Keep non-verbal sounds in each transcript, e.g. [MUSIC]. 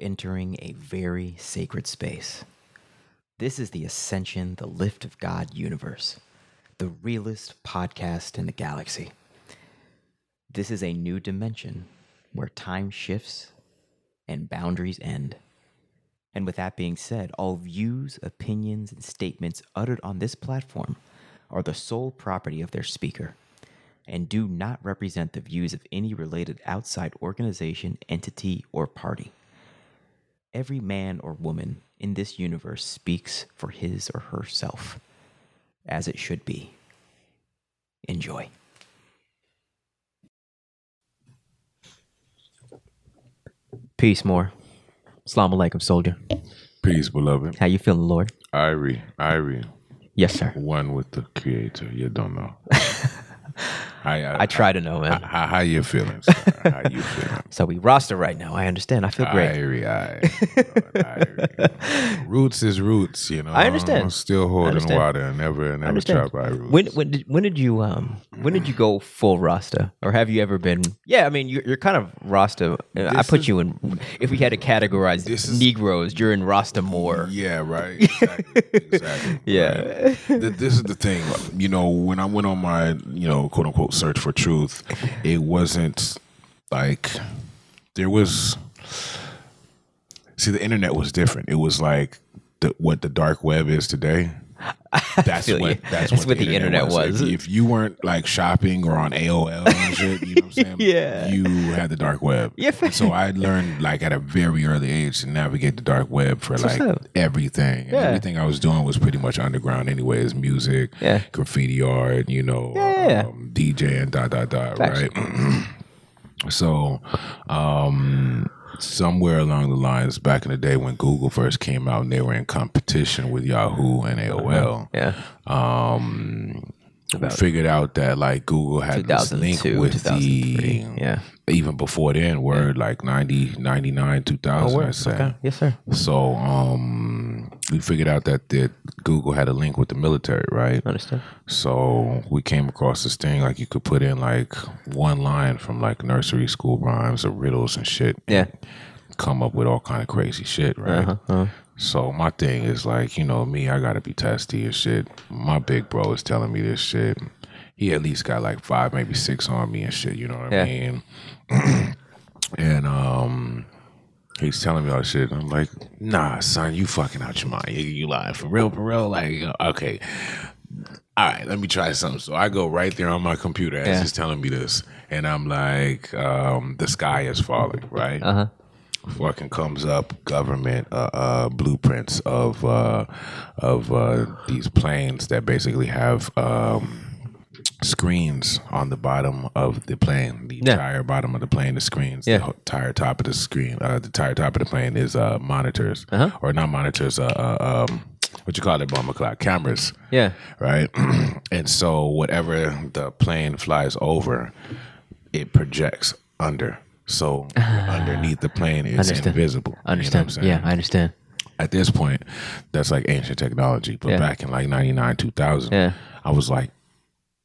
entering a very sacred space. This is the Ascension, the Lift of God universe, the realest podcast in the galaxy. This is a new dimension where time shifts and boundaries end. And with that being said, all views, opinions, and statements uttered on this platform are the sole property of their speaker and do not represent the views of any related outside organization, entity, or party. Every man or woman in this universe speaks for his or herself, as it should be. Enjoy. Peace, more. Assalamu alaikum, soldier. Peace, beloved. How you feeling, Lord? Irie, Irie, Yes, sir. one with the creator. You don't know. [LAUGHS] I, I try to know, man. How, how you feeling? sir? How you feeling? [LAUGHS] So we Rasta right now. I understand. I feel great. Irie, Irie. [LAUGHS] Roots is roots, you know. I understand. I'm Still holding understand. water and never, never chop by roots. When when did when did you um when did you go full Rasta or have you ever been? Yeah, I mean you're, you're kind of Rasta. Uh, I put is- you in. If we had to categorize This is- Negroes, you're in Rasta more. Yeah, right. [LAUGHS] Exactly. exactly. Yeah. right. Th- This is the thing. You know, when I went on my, you know, quote unquote search for truth, it wasn't like there was. See, the internet was different. It was like the, what the dark web is today. [LAUGHS] That's what you. that's, That's what, what the internet was. If, if you weren't like shopping or on AOL and shit, you know what I'm saying? [LAUGHS] Yeah. You had the dark web. Yeah. And so I learned like at a very early age to navigate the dark web for what's like everything. And Yeah. everything I was doing was pretty much underground anyways. Music, Yeah. graffiti art, you know, Yeah. Um, DJ and dot dot dot, Facts. right? [CLEARS THROAT] so um somewhere along the lines back in the day when Google first came out and they were in competition with Yahoo and AOL Yeah. um figured out that like Google had this link with 2003. the Yeah. Even before then word like 90 99 2000 I say Okay. Yes, sir. so um we figured out that that Google had a link with the military right Understand. so we came across this thing like you could put in like one line from like nursery school rhymes or riddles and shit Yeah. come up with all kind of crazy shit right Uh-huh. uh-huh. so my thing is like, you know, me, I gotta be testy and shit. My big bro is telling me this shit. He at least got like five, maybe six on me and shit. You know what Yeah. I mean? [CLEARS THROAT] and um, he's telling me all this shit. And I'm like, nah, son, you fucking out your mind. You, you lying for real, for real. Like, okay. All right, let me try something. So I go right there on my computer as Yeah. he's telling me this, and I'm like, um, the sky is falling, right? Uh huh. fucking comes up government uh, uh, blueprints of uh, of uh, these planes that basically have um, screens on the bottom of the plane. The Yeah. entire bottom of the plane is screens. Yeah. The entire top of the screen, uh, the entire top of the plane is uh, monitors, Uh-huh. or not monitors. Uh, uh, um, what you call it, bomber clock cameras Yeah. right? [CLEARS THROAT] and so whatever the plane flies over, it projects under. So [SIGHS] underneath the plane is Understand. invisible. You know Understand. yeah, I understand. At this point, that's like ancient technology. But Yeah. back in like 99, 2000, Yeah. I was like,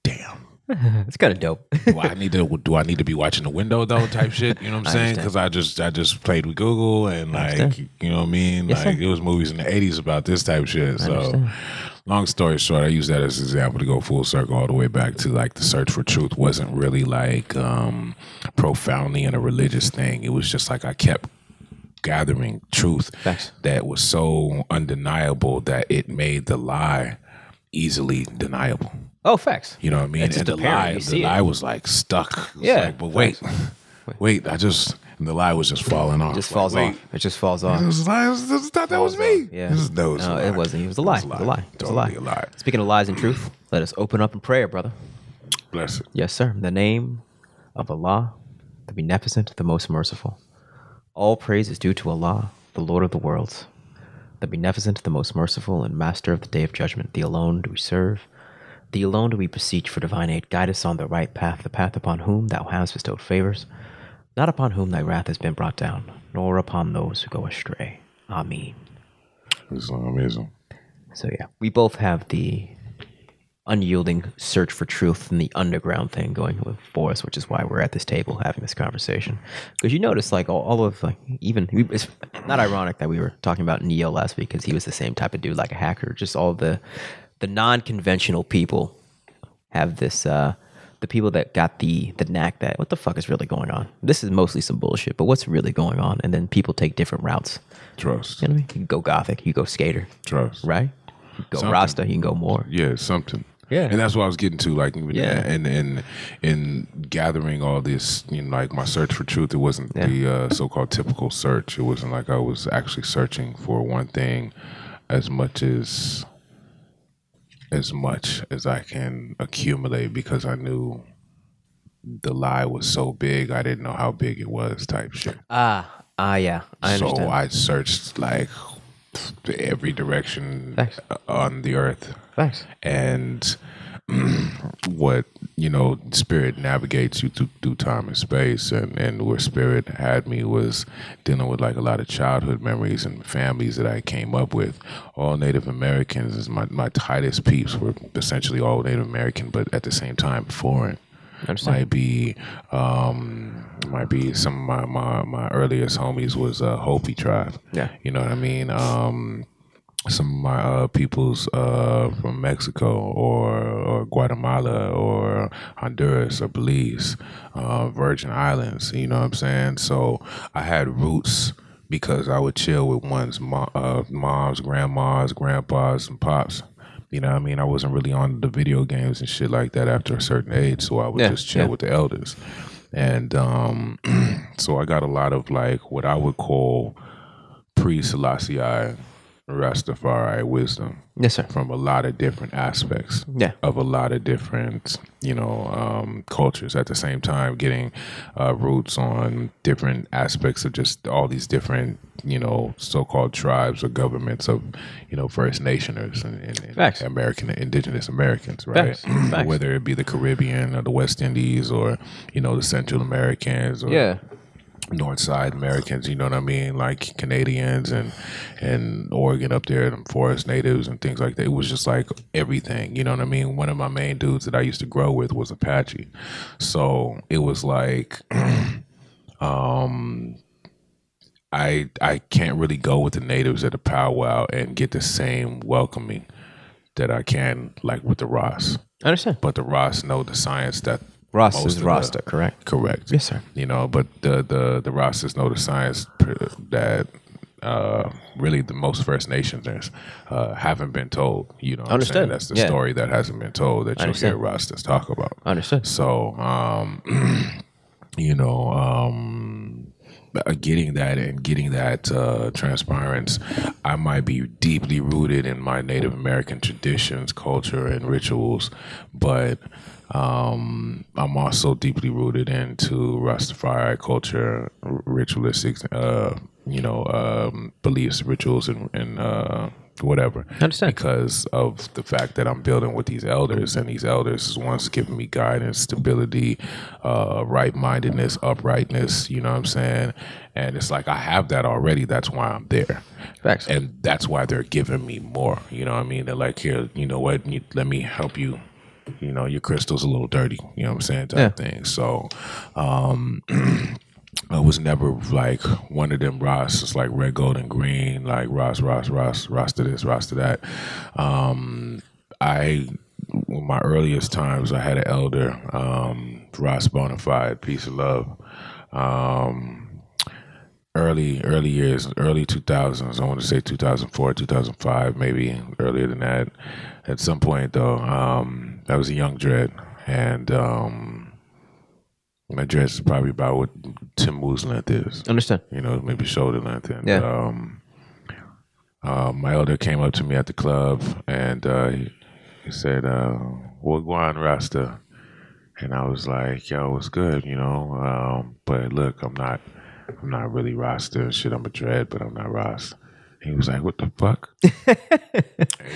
damn. [LAUGHS] It's kind of dope. Do I need to? Do I need to be watching the window though? Type [LAUGHS] shit. You know what I'm saying? Because I just I just played with Google and like you know what I mean. Yes, like sir. it was movies in the 80s about this type of shit. So understand. long story short, I use that as an example to go full circle all the way back to like the search for truth wasn't really like um profoundly in a religious thing. It was just like I kept gathering truth Facts. that was so undeniable that it made the lie easily deniable. Oh, facts. You know what I mean? It's and the lie, the see it. lie was like stuck. Was Yeah, like, but wait, [LAUGHS] wait, I just and the lie was just falling off. It just Like, falls wait, off. It just falls off. It was, I was, I thought that was me. Yeah. This is- that was no, it wasn't. It was a lie. It was a lie. It was a lie. Totally a lie. Speaking of lies and truth, let us open up in prayer, brother. Bless it. Yes, sir. In the name of Allah, the Beneficent, the Most Merciful. All praise is due to Allah, the Lord of the worlds, the Beneficent, the Most Merciful, and Master of the Day of Judgment. The alone do we serve. The alone do we beseech for divine aid. Guide us on the right path, the path upon whom thou hast bestowed favors, not upon whom thy wrath has been brought down, nor upon those who go astray. Amen. It's amazing. So yeah, we both have the unyielding search for truth and the underground thing going with- for us, which is why we're at this table having this conversation. Because you notice, like all, all of like even we- it's not ironic that we were talking about Neo last week because he was the same type of dude, like a hacker. Just all the the non-conventional people have this. uh the people that got the the knack that what the fuck is really going on? This is mostly some bullshit, but what's really going on? And then people take different routes. Trust. You know what I mean? You can go gothic, you go skater, Trust. right? You go Something. Rasta, you can go Moor. Yeah, something. Yeah. and that's what I was getting to. Like, Yeah. and and in gathering all this, you know, like my search for truth. It wasn't Yeah. the uh, so-called typical search. It wasn't like I was actually searching for one thing as much as as much as I can accumulate because I knew the lie was so big. I didn't know how big it was. Type shit. Ah, ah, yeah, I so understand. I searched like every direction Thanks. on the earth Thanks. and [CLEARS THROAT] what you know spirit navigates you through, through time and space. And and where spirit had me was dealing with like a lot of childhood memories and families that i came up with. All native americans is my, my tightest peeps were essentially all native american but at the same time foreign. Might be um might be some of my my, my earliest homies was uh hopi tribe. Yeah. you know what i mean? Um some of my uh, peoples uh, from Mexico or, or Guatemala or Honduras or Belize, uh, Virgin Islands. You know what I'm saying? So I had roots because I would chill with one's mo- uh, moms, grandmas, grandpas, and pops. You know what I mean? I wasn't really on the video games and shit like that after a certain age, so I would Yeah, just chill yeah. with the elders. And um, [CLEARS THROAT] so I got a lot of like what I would call pre Selassie Rastafari wisdom Yes, sir. from a lot of different aspects Yeah. of a lot of different, you know, um, cultures. At the same time, getting uh, roots on different aspects of just all these different, you know, so-called tribes or governments of, you know, First Nationers and, and, and. American Indigenous Americans, right? Facts. [CLEARS THROAT] Facts. Whether it be the Caribbean or the West Indies or you know the Central Americans or Yeah. North Side Americans, you know what I mean, like Canadians and and Oregon up there, them forest natives and things like that. It was just like everything, you know what I mean. One of my main dudes that I used to grow with was Apache, so it was like, [CLEARS THROAT] um, I I can't really go with the natives at a powwow and get the same welcoming that I can like with the Ross, I understand. but the Ross know the science that Ross most is of the- correct? correct Yes, sir. you know but the the the Rastas know the science that uh really the most first nationers uh haven't been told you know Understood. that's the Yeah. story that hasn't been told that you'll hear Rastas talk about Understood. so um [CLEARS THROAT] you know um uh, getting that and getting that uh, transparency, I might be deeply rooted in my Native American traditions, culture, and rituals, but um, I'm also deeply rooted into Rastafari culture, r- ritualistic, uh, you know, um, beliefs, rituals, and, and uh, whatever. Understand. Because of the fact that I'm building with these elders, and these elders is ones giving me guidance, stability, uh, right mindedness, uprightness. You know what I'm saying? And it's like I have that already. That's why I'm there Facts. and that's why they're giving me more. You know what I mean? They're like, here, you know what? You, let me help you. You know, your crystal's a little dirty. You know what I'm saying? Type thing. So, um, [CLEARS THROAT] I was never like one of them Ross. It's like red, gold, and green. Like Ross, Ross, Ross, Ross to this, Ross to that. Um, I, in my earliest times, I had an elder, um, Ross Bonafide, peace of love. Um, early early years early 2000s i want to say 2004 2005 maybe earlier than that at some point though um i was a young dread and um my dress is probably about what tim Wu's length is Understand. you know maybe shoulder length and Yeah. um uh, my elder came up to me at the club and uh he, he said uh wagwan rasta and i was like yo what's good you know um but look i'm not I'm not really Rasta and shit. I'm a dread, but I'm not Ras. He was like, "What the fuck?" [LAUGHS]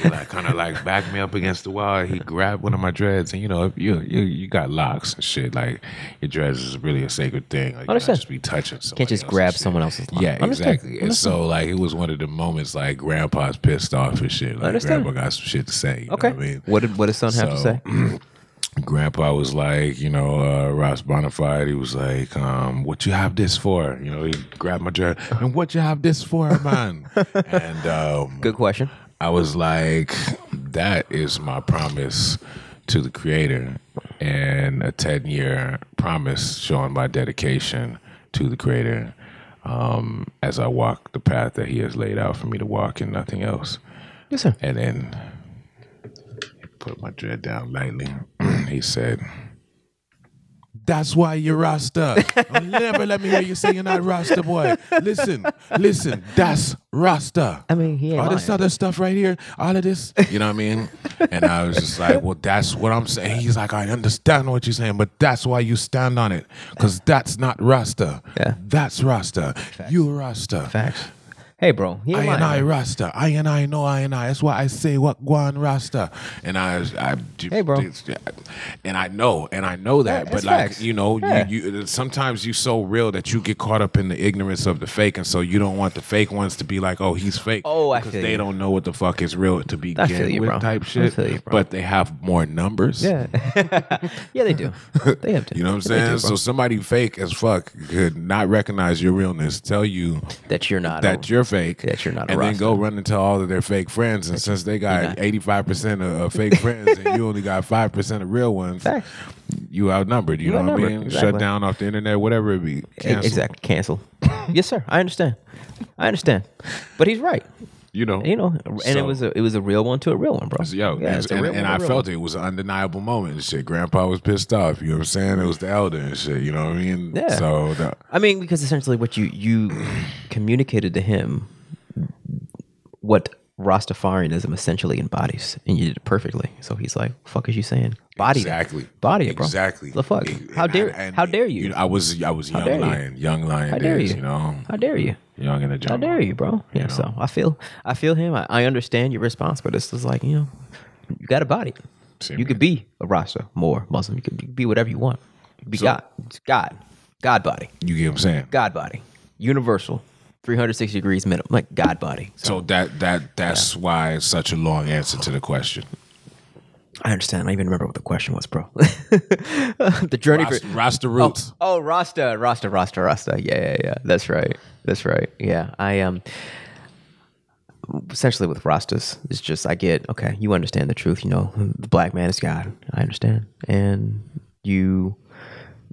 He like kind of like backed me up against the wall. He grabbed one of my dreads, and you know, if you you you got locks and shit. Like your dreads is really a sacred thing. Like, you Understand. just be touching. You can't just grab someone else's lock. Yeah, Understand. exactly. And so like it was one of the moments like Grandpa's pissed off and shit. Like Understand. Grandpa got some shit to say. You Okay. Know what I mean? What did what did son have to say? [CLEARS THROAT] Grandpa was like, you know, uh, Ross Bonafide. He was like, um, "What you have this for?" You know, he grabbed my dress and what you have this for, man? [LAUGHS] and um, Good question. I was like, that is my promise to the Creator, and a ten year promise showing my dedication to the Creator um, as I walk the path that He has laid out for me to walk, and nothing else. Yes, sir. And then he put my dread down lightly. [CLEARS THROAT] he said, That's why you're Rasta. [LAUGHS] Never let me hear you say you're not Rasta, boy. Listen, listen, that's Rasta. I mean, he ain't all this lying. other stuff right here, all of this, you know what I mean? And I was just like, well, that's what I'm saying. He's like, I understand what you're saying, but that's why you stand on it, because that's not Rasta. Yeah. That's Rasta. You're Rasta. Facts. Hey, bro. He I lying, and I Rasta. I and I know I and I. That's why I say wagwan Rasta. And I, I, Hey, bro. And I know, and I know that. Yeah, but like facts. you know, Yeah. you, you sometimes you so real that you get caught up in the ignorance of the fake, and so you don't want the fake ones to be like, oh, he's fake. Oh, I because feel they you. don't know what the fuck is real to begin you, with, bro. type I shit. feel you, bro. But they have more numbers. Yeah. [LAUGHS] yeah, they do. They have [LAUGHS] to. You know what I'm do, saying? bro. so somebody fake as fuck could not recognize your realness, tell you that you're not. that a- you're fake, That you're not and then go run tell all of their fake friends. And since they got eighty five percent of fake friends, and you only got five percent of real ones, you outnumbered. You You know what I outnumbered, mean? exactly. Shut down off the internet, whatever it be. Cancel. Exactly. Cancel. [COUGHS] yes, sir. I understand. I understand. But he's right. You know. You know, and it was a it was a real one to a real one, bro. Yo, yeah, and, and, and I to a real felt one. it. It was an undeniable moment and shit. Grandpa was pissed off. You know what I'm saying? It was the elder and shit. You know what I mean? Yeah. So the, I mean, because essentially what you you [CLEARS THROAT] communicated to him what Rastafarianism essentially embodies, and you did it perfectly. So he's like, "Fuck is you saying? Body exactly, body bro. Exactly. The fuck? And- How dare? and- how dare you? know, I was I was young dare you? lion, young lion How dare days. you? You know, how dare you? young in the How dare you, bro? Yeah. know? So I feel I feel him. I, I understand your response, but it's just like you know, you got a body. See, you man. could be a Rasta, more Muslim. You could, you could be whatever you want. Be So- God. God. God body. You get what I'm saying? God body. Universal. 360 degrees minimum. Like God body. So that that that's why it's such a long answer to the question. I understand. I don't even remember what the question was, bro. [LAUGHS] the journey Rasta, for Rasta roots. Oh, Rasta, Rasta, Rasta, Rasta. Yeah, yeah, yeah. That's right. That's right. Yeah. I um essentially with Rastas, it's just I get okay, you understand the truth, you know, the black man is God. I understand. And you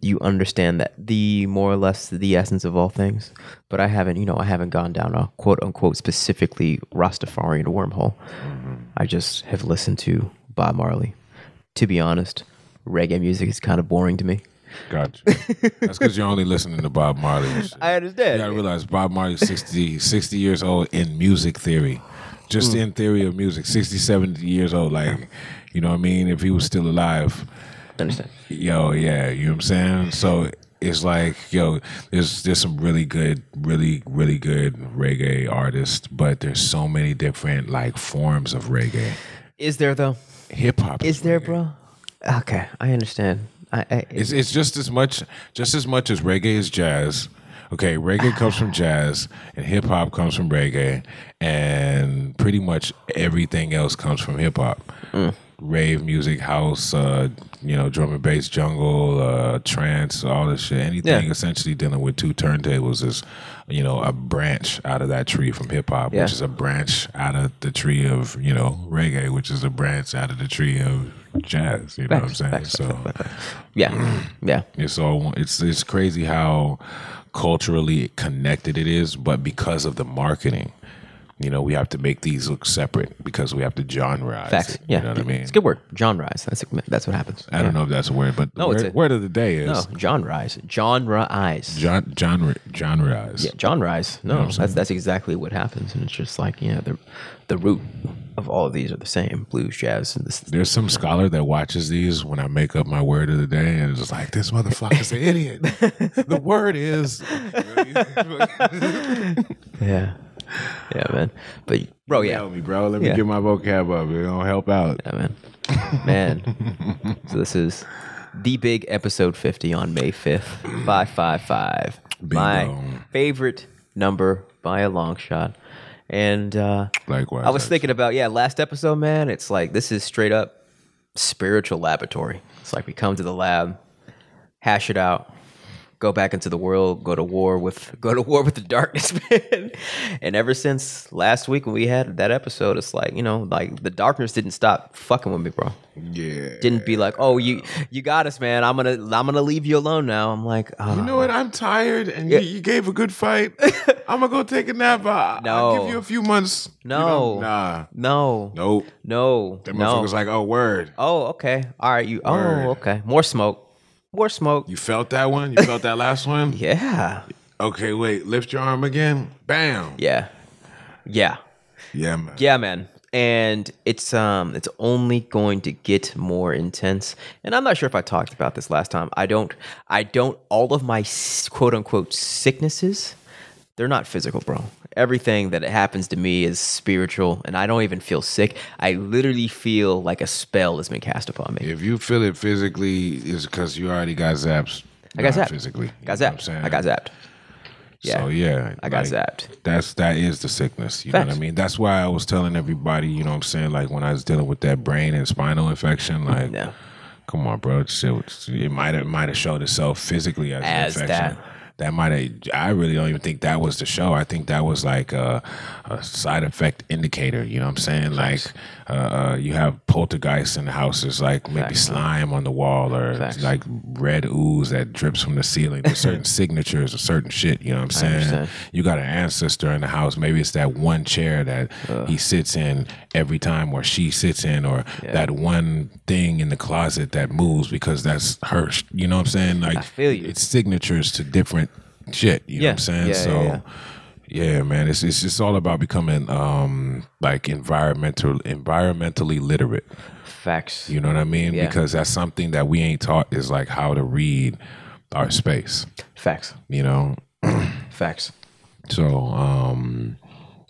you understand that the more or less the essence of all things. But I haven't, you know, I haven't gone down a quote unquote specifically Rastafarian wormhole. I just have listened to Bob Marley. To be honest, reggae music is kind of boring to me. Gotcha. That's because you're only listening to Bob Marley. And shit. I understand. You gotta realize Bob Marley's 60, 60 years old in music theory. Just Mm. in theory of music. 60, 70 years old. Like, you know what I mean? If he was still alive, understand. yo, yeah, you know what I'm saying? So it's like, yo, there's there's some really good, really, really good reggae artists, but there's so many different like forms of reggae. Is there though? Hip hop Is there, reggae. bro? Okay, I understand. I, I It's it's just as much just as much as reggae is jazz. Okay, reggae comes from [SIGHS] jazz and hip hop comes from reggae and pretty much everything else comes from hip hop. Rave music, house, uh, you know, drum and bass, jungle, uh, trance, all this shit. Anything Yeah. essentially dealing with two turntables is, you know, a branch out of that tree from hip hop, Yeah. which is a branch out of the tree of, you know, reggae, which is a branch out of the tree of jazz. You know what I'm saying? facts, so facts, [LAUGHS] facts, yeah, yeah. it's all it's it's crazy how culturally connected it is, but because of the marketing, you know, we have to make these look separate because we have to genreize. Facts. it, Yeah, you know what I mean. It's a good word. Rise. That's that's what happens. I don't know if that's a word, but the No, it's word, a- word of the day is No, John Rise. Genre eyes. gen, genre genreize. Yeah, John Rise. No, that's that's exactly what happens, and it's just like yeah, the the root of all of these are the same: blues, jazz, and this. There's some scholar that watches these when I make up my word of the day, and it's like this motherfucker's an idiot. [LAUGHS] the word is [LAUGHS] [LAUGHS] Yeah, yeah, man. But bro, yeah, Help me, bro. Let me Yeah. get my vocab up. It don't help out. yeah, man, [LAUGHS] man. so this is the big episode fifty on May fifth. Five five five. My favorite number by a long shot. And uh, Likewise. I was thinking about yeah, last episode, man. It's like this is straight up spiritual laboratory. It's like we come to the lab, hash it out, go back into the world, go to war with [LAUGHS] go to war with the darkness, [LAUGHS] man. and ever since last week when we had that episode, it's like you know, like the darkness didn't stop fucking with me, bro. Yeah. Didn't be like, oh, you you got us, man. I'm gonna I'm gonna leave you alone now. I'm like, oh, You know ah. what? I'm tired, and Yeah. you, you gave a good fight. [LAUGHS] I'm gonna go take a nap. I, No. I'll give you a few months. You No. know? nah, no, nope. no, That no. motherfucker's like, oh, word. Oh, okay. All right. You. Oh, word. Oh, okay. More smoke. More smoke. You felt that one? You felt that last one? [LAUGHS] Yeah. Okay, wait. Lift your arm again. Bam. Yeah. Yeah. Yeah, man. Yeah, man. And it's um it's only going to get more intense. And I'm not sure if I talked about this last time. I don't I don't all of my quote unquote sicknesses they're not physical, bro. Everything that happens to me is spiritual and I don't even feel sick. I literally feel like a spell has been cast upon me. If you feel it physically, it's because you already got zaps. I got zapped. physically. Got know I'm zapped. I got zapped. Yeah. So yeah, I got like, zapped. That's that is the sickness. You know what I mean? That's why I was telling everybody. You know what I'm saying? Like when I was dealing with that brain and spinal infection, [LAUGHS] like. Yeah. Come on, bro. Shit, it might have might have showed itself physically as, As an infection. that. That might have. I really don't even think that was the show. I think that was like a, a side effect indicator. You know what I'm saying? Like uh, uh, you have poltergeist in the house. There's like maybe Facts. slime on the wall or Facts. like red ooze that drips from the ceiling. There's certain [LAUGHS] signatures or certain shit. You know what I'm saying? You got an ancestor in the house. Maybe it's that one chair that he sits in every time, or she sits in, or that one thing in the closet that moves because that's her. You know what I'm saying? Like, I feel you. It's signatures to different shit. You know Yeah. what I'm saying? Yeah, so. Yeah, man, it's it's just all about becoming um like environmental environmentally literate. Facts. You know what I mean? Yeah. Because that's something that we ain't taught is like how to read our space. Facts. You know, Facts. so um,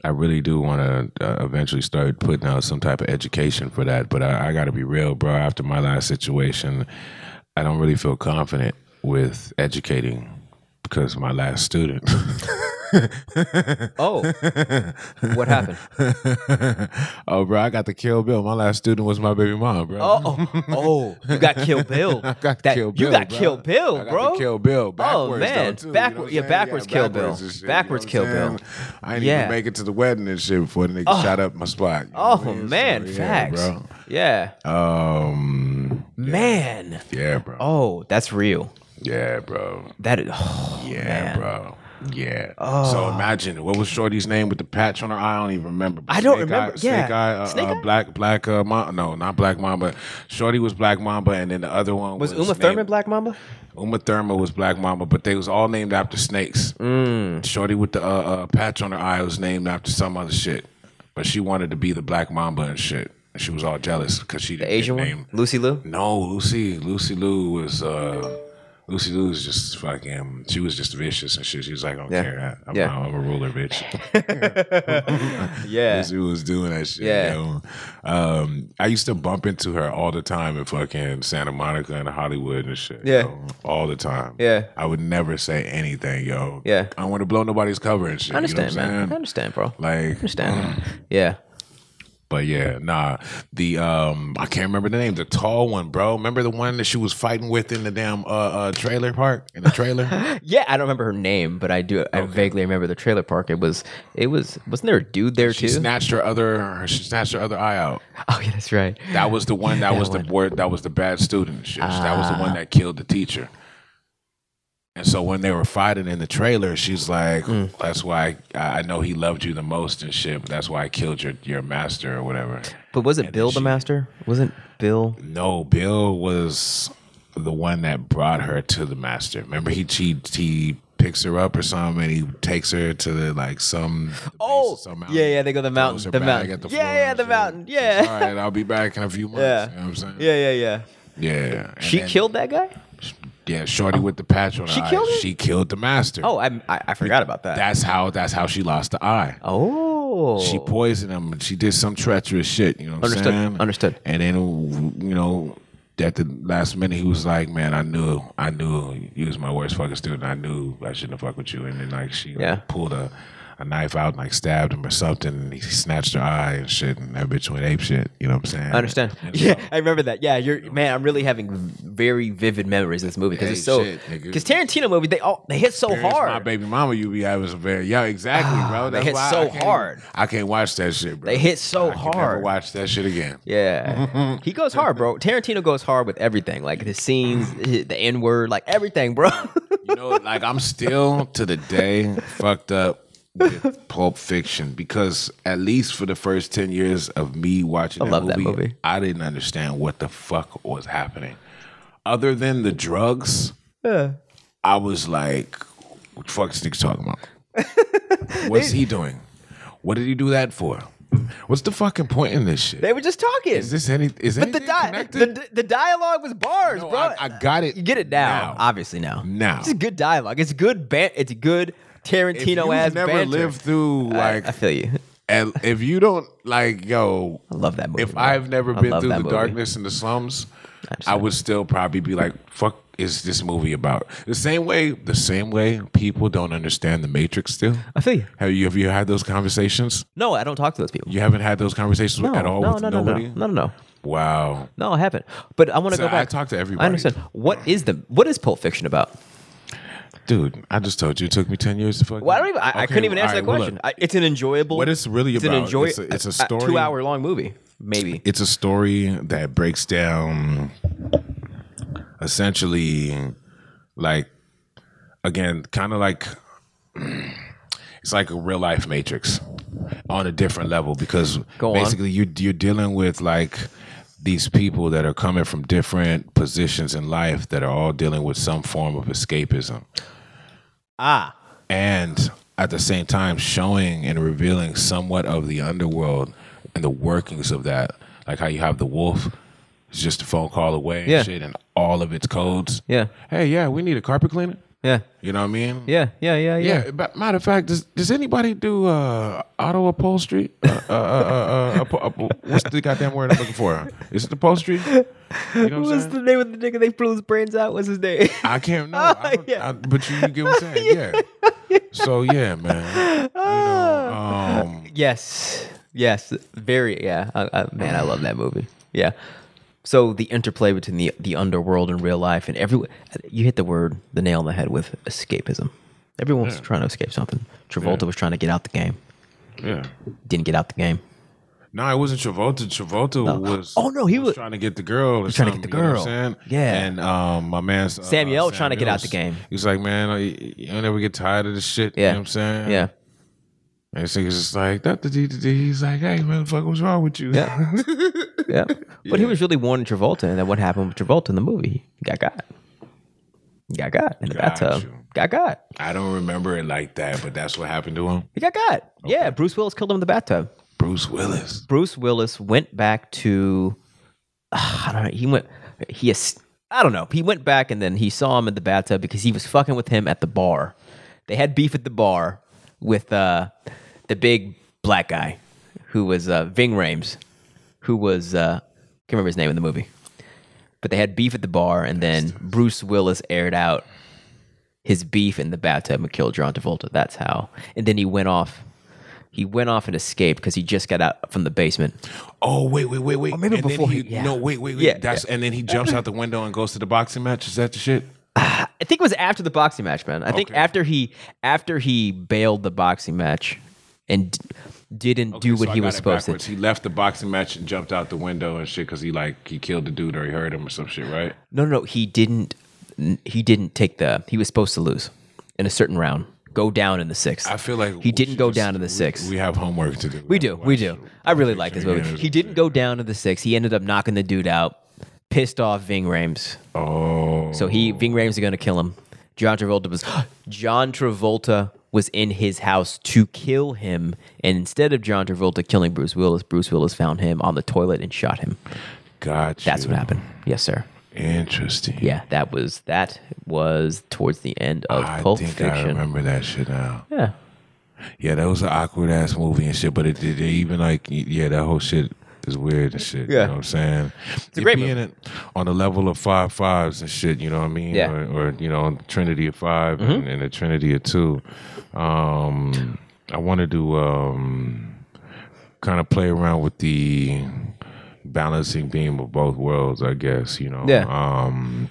I really do want to uh, eventually start putting out some type of education for that. But I, I got to be real, bro. After my last situation, I don't really feel confident with educating because my last student. [LAUGHS] [LAUGHS] Oh, what happened? [LAUGHS] oh, bro, I got the Kill Bill. My last student was my baby mom, bro. Oh, oh, oh, you got Kill [LAUGHS] Bill. I got That- Kill You Bill, got bro. Kill Bill, I got bro. Kill Bill. Backwards, Oh, man. though, too, you know yeah, backwards Kill Bill. backwards and shit, Backwards you know Kill Bill. I didn't Yeah. even make it to the wedding and shit before the nigga shot up my spot. you I Oh mean? man, So, yeah, facts. bro. Yeah, Um, man. yeah, bro. Oh, that's real. Yeah, bro. That is. Oh, Yeah, man. bro. Yeah. So imagine what was Shorty's name with the patch on her eye? I don't even remember. But I don't Snake remember. Eye, Snake Yeah. Eye, uh, Snake uh, Eye? Black, Black, uh, Mamba. No, not Black Mamba. Shorty was Black Mamba, and then the other one Was was, Uma named- Thurman Black Mamba? Uma Thurman was Black Mamba, but they was all named after snakes. Mm. Shorty with the uh, uh, patch on her eye was named after some other shit, but she wanted to be the Black Mamba and shit. She was all jealous because she didn't The Asian get one, named. Lucy Liu. No, Lucy. Lucy Liu was. uh Lucy Liu was just fucking. She was just vicious and shit. She was like, I don't Yeah. care. I'm, Yeah. I'm a ruler, bitch. [LAUGHS] [LAUGHS] Yeah. Lucy was doing that shit. Yeah. Yo. Um, I used to bump into her all the time in fucking Santa Monica and Hollywood and shit. Yeah. yo. all the time. Yeah. I would never say anything, yo. Yeah. I don't want to blow nobody's cover and shit. I understand, you know man. I understand, bro. Like, I understand. yeah. But yeah, nah. The um, I can't remember the name. The tall one, bro. Remember the one that she was fighting with in the damn uh, uh trailer park in the trailer. [LAUGHS] Yeah, I don't remember her name, but I do. I vaguely remember the trailer park. It was. It was. Wasn't there a dude there she too? snatched her other. She snatched her other eye out. [LAUGHS] oh yeah, that's right. That was the one. That, That was one. the boy. That was the bad student. Shit. that was the Ah. one that killed the teacher. And so when they were fighting in the trailer, she's like, Mm. "That's why I, I know he loved you the most and shit. But that's why I killed your your master or whatever." But was it And Bill then the Master? Wasn't Bill? No, Bill was the one that brought her to the master. Remember, he he, he picks her up or something, and he takes her to the like some. the Oh, some yeah, yeah, they go to the mountain, the mountain. the Yeah, yeah, the shit. mountain, yeah. All right, I'll be back in a few [LAUGHS] months. Yeah. You know what I'm saying? Yeah, yeah, yeah. Yeah. And She then- killed that guy. Yeah, Shorty oh. with the patch on her She eye. killed? She killed the master. Oh, I, I I forgot about that. that's how that's how she lost the eye. oh, She poisoned him. and She did some treacherous shit. You know what Understood, I'm saying? understood. And then you know, at the last minute, he was like, "Man, I knew, I knew you was my worst fucking student. I knew I shouldn't have fucked with you." And then like she like, Yeah. pulled a. A knife out and like stabbed him or something, and he snatched her eye and shit, and that bitch went ape shit. You know what I'm saying? I understand. And Yeah, so- I remember that. Yeah, you're man. I'm really having very vivid memories of this movie because it's so because Tarantino movie they all they hit so Parents, hard. My baby mama, you be having some very yeah, exactly, bro. [SIGHS] they That's hit why so I hard. I can't watch that shit, bro. They hit so I can Never hard. watch that shit again. [LAUGHS] Yeah, he goes hard, bro. Tarantino goes hard with everything, like [SIGHS] the scenes, the N word, like everything, bro. [LAUGHS] You know, like I'm still to the day fucked up with Pulp Fiction because at least for the first ten years of me watching that, love movie, that movie. I didn't understand what the fuck was happening. Other than the drugs, I was like, "What the fuck is nigga talking about? [LAUGHS] What's he doing? What did he do that for? What's the fucking point in this shit? they were just talking. Is this any? Is but the, di- connected? the the dialogue was bars, No, bro. I, I got it. you get it now, now. obviously now. Now. it's a good dialogue. It's good. Ban- it's good Tarantino ass never banter. lived through like I, feel you. And if you don't like, yo, I love that movie. if. I've never I been love through that the movie. darkness and the slums, I, would still probably be like, "Fuck, is this movie about?" The same way, the same way people don't understand the Matrix. Still, I feel you. have you have you had those conversations? No, I don't talk to those people. You haven't had those conversations No, at all no, with no, no, nobody. no, no, no, no. Wow. No, I haven't. But I want to So go back. I talk to everybody. I understand. What is the what is Pulp Fiction about? Dude, I just told you it took me ten years to fuck. Well, I don't even. I, I couldn't even answer that right, well, question. look, I, it's an enjoyable. What it's really it's An enjoy, it's a- it's a story- two hour long movie, maybe. it's a story that breaks down essentially like again kind of like [CLEARS THROAT] it's like a real life matrix on a different level because basically you you're dealing with like these people that are coming from different positions in life that are all dealing with some form of escapism. Ah, and at the same time showing and revealing somewhat of the underworld and the workings of that. Like how you have the wolf it's just a phone call away and Yeah. shit and all of its codes. Yeah, hey yeah we need a carpet cleaner yeah, you know what i mean yeah, yeah, yeah, yeah. yeah, but matter of fact, does does anybody do uh, auto upholstery? Uh, uh, uh, uh, uh, what's the goddamn word I'm looking for? Is it upholstery? You know what I'm What's saying? the name of the nigga they blew his brains out? What's his name? I can't [LAUGHS] know. I Yeah. I- but you, you get what I'm saying? [LAUGHS] Yeah. So yeah, man. You know, um, yes, yes, very. Yeah, I, I, man, I love that movie. Yeah. So the interplay between the the underworld and real life, and every you hit the word the nail on the head with escapism. Everyone was trying to escape something. Travolta was trying to get out the game. yeah. Didn't get out the game. No, it wasn't Travolta. Travolta was. Oh, no, he was- trying to get the girl. Or trying to get the something, you know girl. Yeah. And um, my man uh, Samuel trying to get out the game. He's like, man, I, you don't ever get tired of this shit. Yeah. You know what I'm saying? Yeah. And this nigga's just like, that, da, dee, da, dee. he's like, hey, man, fuck, what's wrong with you? Yeah. [LAUGHS] Yeah. But he was really warning Travolta, and then what happened with Travolta in the movie? He got got. He got got in the Got bathtub. you. Got got. I don't remember it like that, but that's what happened to him. He got got. Yeah, Bruce Willis killed him in the bathtub. Bruce Willis. Bruce Willis went back to I don't know. He went he I don't know. He went back and then he saw him in the bathtub because he was fucking with him at the bar. They had beef at the bar with uh the big black guy who was uh Ving Rhames, who was uh can't remember his name in the movie. But they had beef at the bar and then Bruce Willis aired out his beef in the bathtub and killed John Travolta. That's how. And then he went off he went off and escaped because he just got out from the basement. Oh, wait, wait, wait, wait. Or maybe and before he, he- yeah. No, wait, wait, wait. Yeah, That's and then he jumps out the window and goes to the boxing match. Is that the shit? [SIGHS] I think it was after the boxing match, man. I think after he after he bailed the boxing match and d- didn't do what so he was supposed backwards. to. He left the boxing match and jumped out the window and shit because he like he killed the dude or he hurt him or some shit, right? No, no, no, he didn't. He didn't take the. He was supposed to lose in a certain round. Go down in the sixth. I feel like he didn't go just- down in the sixth. We, have homework to do. We do, we do. I really like this movie. He didn't go down to the sixth. He ended up knocking the dude out. Pissed off Ving Rhames. Oh, So he Ving Rhames is gonna kill him. John Travolta was [GASPS] John Travolta was in his house to kill him, and instead of John Travolta killing Bruce Willis, Bruce Willis found him on the toilet and shot him. got That's what happened. Yes, sir. Interesting. Yeah, that was that was towards the end of I Pulp think I remember that shit now. Yeah, Yeah, that was an awkward ass movie and shit. But it did even like yeah, that whole shit is weird and shit. Yeah. you know what I'm saying. It's a great being it on the level of five fives and shit. You know what I mean? Yeah. Mm-hmm. Or, or you know, Trinity of 5 and, and a Trinity of two. Um, I wanted to um, kind of play around with the balancing beam of both worlds. I guess you know. Yeah. Um,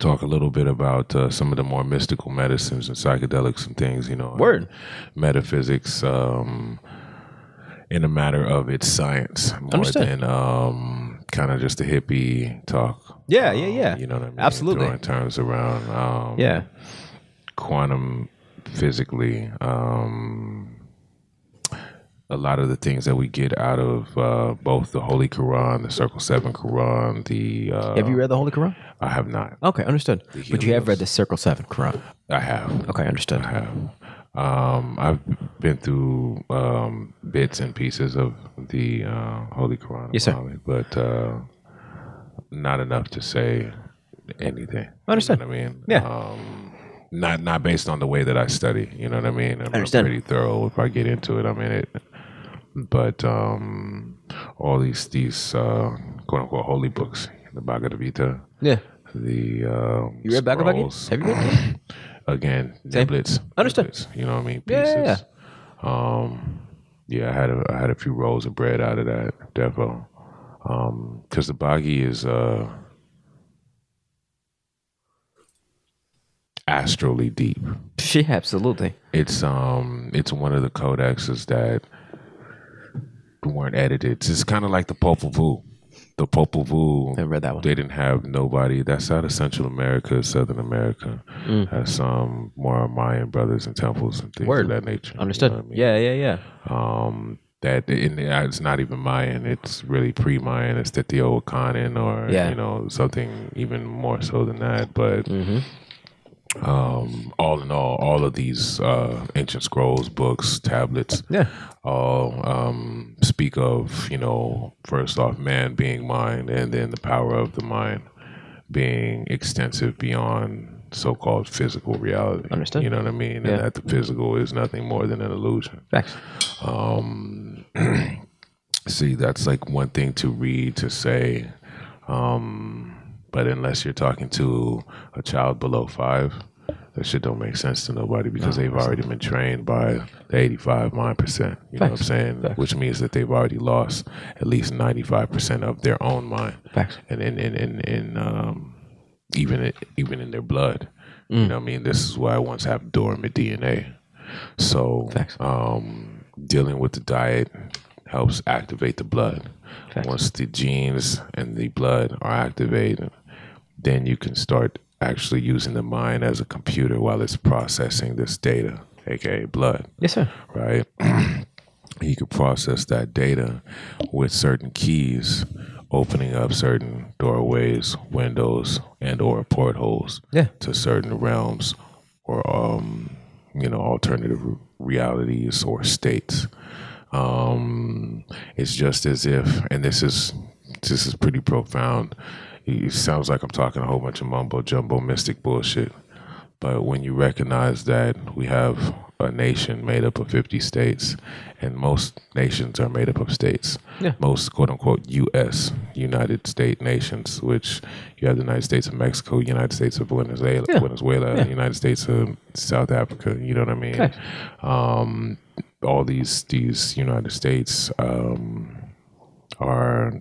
talk a little bit about uh, some of the more mystical medicines and psychedelics and things. You know. Word. Metaphysics. Um, in a matter of its science more Understood. than um, kind of just a hippie talk. Yeah, yeah, Um, yeah. You know what I mean? Absolutely. Throwing terms around. Um, yeah, quantum physically. Um, a lot of the things that we get out of uh, both the Holy Quran, the Circle Seven Quran, the uh, have you read the Holy Quran? I have not. Okay, understood. But you have read the Circle Seven Quran. I have. Okay, understood. I have. Um, I've been through um, bits and pieces of the uh, Holy Quran, Yes, sir. But uh, not enough to say anything. Understood. You know what I mean? Yeah. Um, not not based on the way that I study. You know what I mean? I'm, I'm pretty thorough if I get into it. I'm in it. But um, all these these uh, quote unquote holy books, the Bhagavad Gita, Yeah. the um, You read Bhagavad Gita? Have you read? [CLEARS THROAT] again niblets Understood. niblets, you know what i mean Yeah, pieces. yeah, um yeah i had a i had a few rolls of bread out of that defo um because the baggy is uh astrally deep. [LAUGHS] Yeah, absolutely. it's um it's one of the codexes that weren't edited. It's kind of like the popol vuh the popol vuh I read that one. they didn't have nobody that's out of Central America, Southern America. Mm. Has some more Mayan brothers and temples and things Word. of that nature. you know Understood. I mean? Yeah, yeah, yeah. Um, that and it's not even Mayan. It's really pre-Mayan. It's the Teotihuacan or Yeah. you know something even more so than that. But hmm um, all in all, all of these uh, ancient scrolls, books, tablets, Yeah. all um, speak of you know first off man being mind and then the power of the mind being extensive beyond so-called physical reality Understood. you know what i mean Yeah. and that the physical is nothing more than an illusion Facts. um, [CLEARS THROAT] see that's like one thing to read to say um, but unless you're talking to a child below five that shit don't make sense to nobody because they've already been trained by the 85 mind percent you know what i'm saying Facts. which means that they've already lost at least 95% of their own mind Facts. and in in in, in um, even in, even in their blood. Mm. You know, what I mean, this is why I once have dormant DNA. So, um, dealing with the diet helps activate the blood. Facts. Once the genes and the blood are activated, then you can start actually using the mind as a computer while it's processing this data, aka blood Yes, sir. right? [CLEARS THROAT] you could process that data with certain keys, opening up certain doorways, windows, and or portholes Yeah. to certain realms or um, you know alternative realities or states. Um, it's just as if, and this is this is pretty profound. It sounds like I'm talking a whole bunch of mumbo jumbo mystic bullshit. But when you recognize that we have a nation made up of 50 states, and most nations are made up of states, Yeah. most quote unquote US, United States nations, which you have the United States of Mexico, United States of Venezuela, Yeah. Venezuela, Yeah. United States of South Africa, you know what I mean? Okay. Um, all these these United States um, are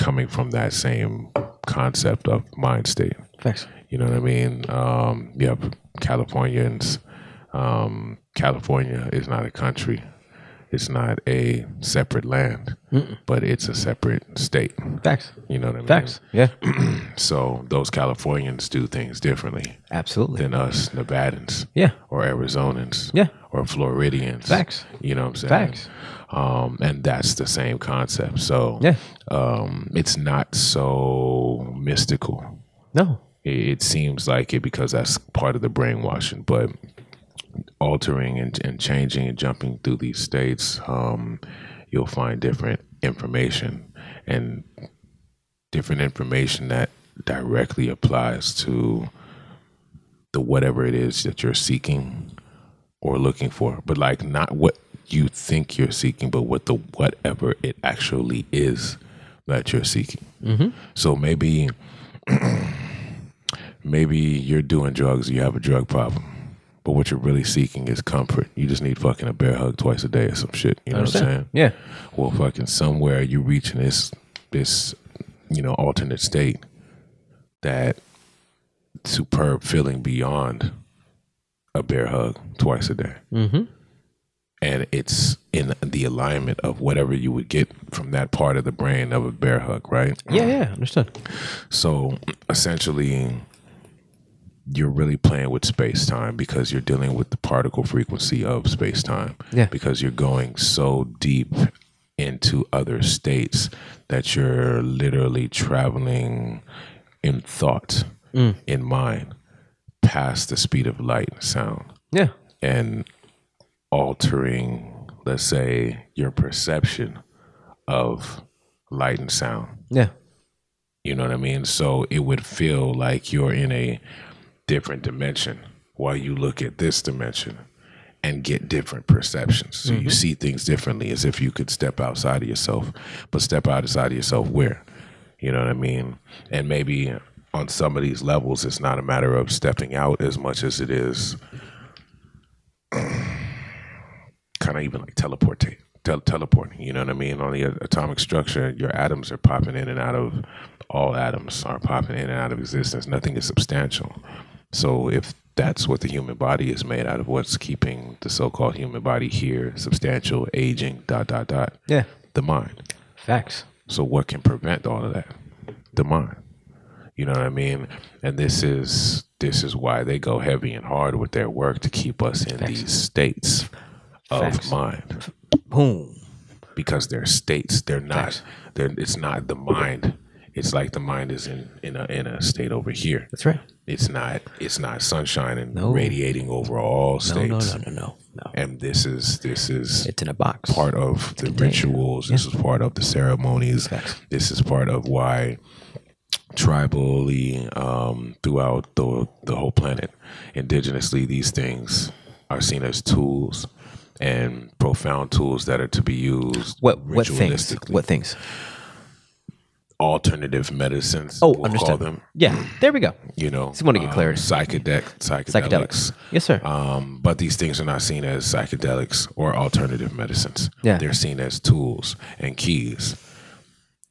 coming from that same concept of mind state. Thanks. You know what I mean? Um, you have Californians. Um, California is not a country. It's not a separate land, but it's a separate state. Facts. You know what I mean? Facts. Yeah. [CLEARS THROAT] So those Californians do things differently Absolutely. than us Nevadans Yeah. or Arizonans Yeah. Or Floridians. Facts. You know what I'm saying? Facts. Um, and that's the same concept. So Yeah. um, it's not so mystical. No. It seems like it because that's part of the brainwashing, but altering and, and changing and jumping through these states, um, you'll find different information and different information that directly applies to the whatever it is that you're seeking or looking for, but like not what you think you're seeking, but what the whatever it actually is that you're seeking. Mm-hmm. So maybe [CLEARS THROAT] maybe you're doing drugs, you have a drug problem, but what you're really seeking is comfort. You just need fucking a bear hug twice a day or some shit. You know what I'm saying? Yeah. Well, fucking somewhere you're reaching this this you know alternate state that superb feeling beyond a bear hug twice a day Mm-hmm. and it's in the alignment of whatever you would get from that part of the brain of a bear hug, right? Yeah, yeah, understood. So essentially, you're really playing with space time because you're dealing with the particle frequency of space time. Yeah. Because you're going so deep into other states that you're literally traveling in thought, Mm. in mind, past the speed of light and sound Yeah. and altering, let's say, your perception of light and sound. Yeah. You know what I mean? So it would feel like you're in a different dimension while you look at this dimension and get different perceptions. So you mm-hmm. see things differently as if you could step outside of yourself, but step outside of yourself where? You know what I mean? And maybe on some of these levels, it's not a matter of stepping out as much as it is [CLEARS THROAT] kind of even like teleporting. Tel- teleporting, you know what I mean? On the atomic structure, your atoms are popping in and out of all atoms are popping in and out of existence. Nothing is substantial. So if that's what the human body is made out of, what's keeping the so-called human body here, substantial, aging, dot dot dot, Yeah. the mind. Facts. So what can prevent all of that? The mind. You know what I mean? And this is this is why they go heavy and hard with their work to keep us in Facts. these states of Facts. mind Boom. because they're states. They're not. Facts. They're. It's not the mind. It's like the mind is in in a in a state over here. That's right. It's not. It's not sunshine and No. radiating over all states. no, no, no, no, no. And this is this is It's in a box. part of the contained. rituals. This is part of the ceremonies. This is part of why tribally um, throughout the the whole planet, indigenously, these things are seen as tools and profound tools that are to be used What what things? What things? alternative medicines? Oh, we'll call understood. them. Yeah. There we go. You know, Just wanna get um, clarity. Psychedelic, psychedelics. Psychedelics. Yes, sir. Um, but these things are not seen as psychedelics or alternative medicines. Yeah. They're seen as tools and keys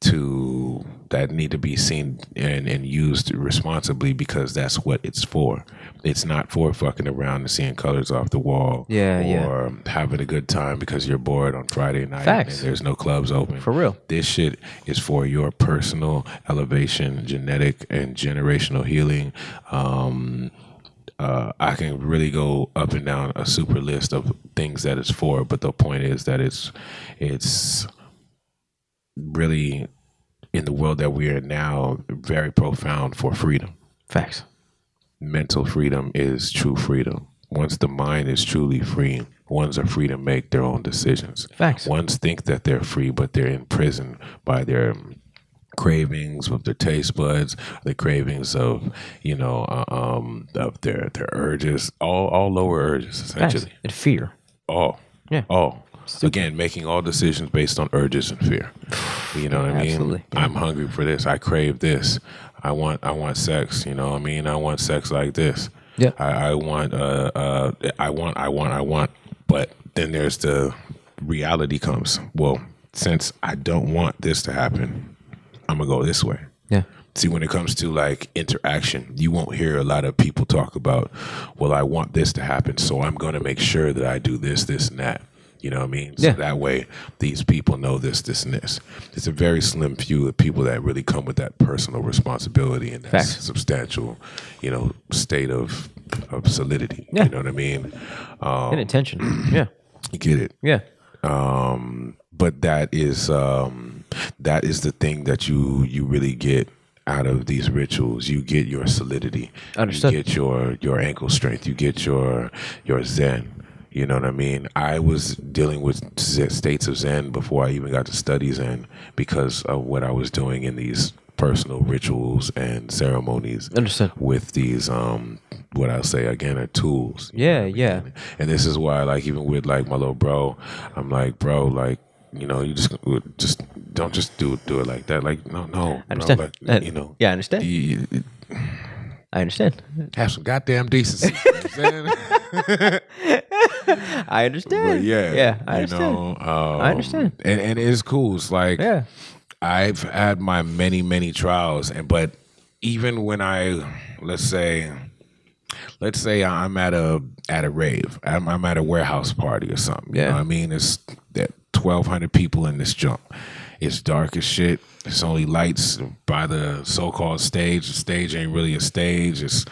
to that need to be seen and, and used responsibly because that's what it's for. It's not for fucking around and seeing colors off the wall Yeah, yeah. or having a good time because you're bored on Friday night Facts. and there's no clubs open. For real. This shit is for your personal elevation, genetic and generational healing. Um, uh, I can really go up and down a super list of things that it's for, but the point is that it's it's really in the world that we are now very profound for freedom. Facts. Mental freedom is true freedom. Once the mind is truly free, ones are free to make their own decisions. Facts. Ones think that they're free, but they're imprisoned by their cravings with their taste buds, the cravings of you know uh, um of their their urges, all all lower urges Facts. essentially. And fear. Oh Yeah. Again, making all decisions based on urges and fear. You know what I mean? Absolutely. I'm hungry for this. I crave this. I want I want sex. You know what I mean? I want sex like this. Yeah. I, I want uh uh I want I want I want. But then there's the reality comes. Well, since I don't want this to happen, I'm gonna go this way. Yeah. See, when it comes to like interaction, you won't hear a lot of people talk about, well, I want this to happen, so I'm going to make sure that I do this, this, and that. You know what I mean? Yeah. So that way, these people know this, this, and this. It's a very slim few of people that really come with that personal responsibility and that Facts. substantial, you know, state of of solidity. Yeah. You know what I mean? Um, And attention. [CLEARS THROAT] yeah. you get it Yeah. um, but that is um, that is the thing that you you really get out of these rituals. You get your solidity. Understood. You get your your ankle strength. You get your your zen. You know what I mean? I was dealing with states of zen before I even got to study zen because of what I was doing in these personal rituals and ceremonies Understand. with these um what I'll say again are tools. Yeah, yeah. And this is why like even with like my little bro, I'm like, bro, like you know, you just just don't just do do it like that. Like no, no, I understand. Bro, Uh, you know, yeah, I understand. you- you- I understand. have some goddamn decency. you know? [LAUGHS] I understand. But yeah, yeah, I understand. know, um, I understand. and and it's cool. It's like Yeah. I've had my many many trials, and but even when I let's say let's say I'm at a at a rave, I'm, I'm at a warehouse party or something. You Yeah. know what I mean, it's that twelve hundred people in this jump. It's dark as shit. It's only lights by the so-called stage. The stage ain't really a stage. It's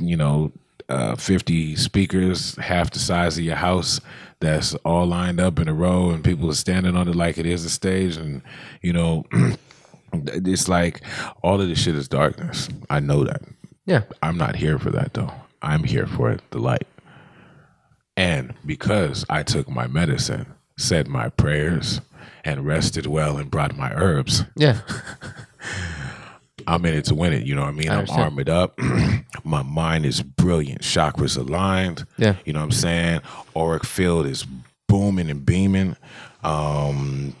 you know, uh, 50 speakers, half the size of your house, that's all lined up in a row, and people are standing on it like it is a stage. And, you know, [CLEARS THROAT] it's like all of this shit is darkness. I know that. Yeah. I'm not here for that, though. I'm here for it, the light. And because I took my medicine, said my prayers, and rested well and brought my herbs, Yeah. [LAUGHS] I'm in it to win it. You know what I mean? I'm understand. armored up. [CLEARS THROAT] My mind is brilliant. Chakras aligned. Yeah. You know what I'm saying? Auric field is booming and beaming. Um,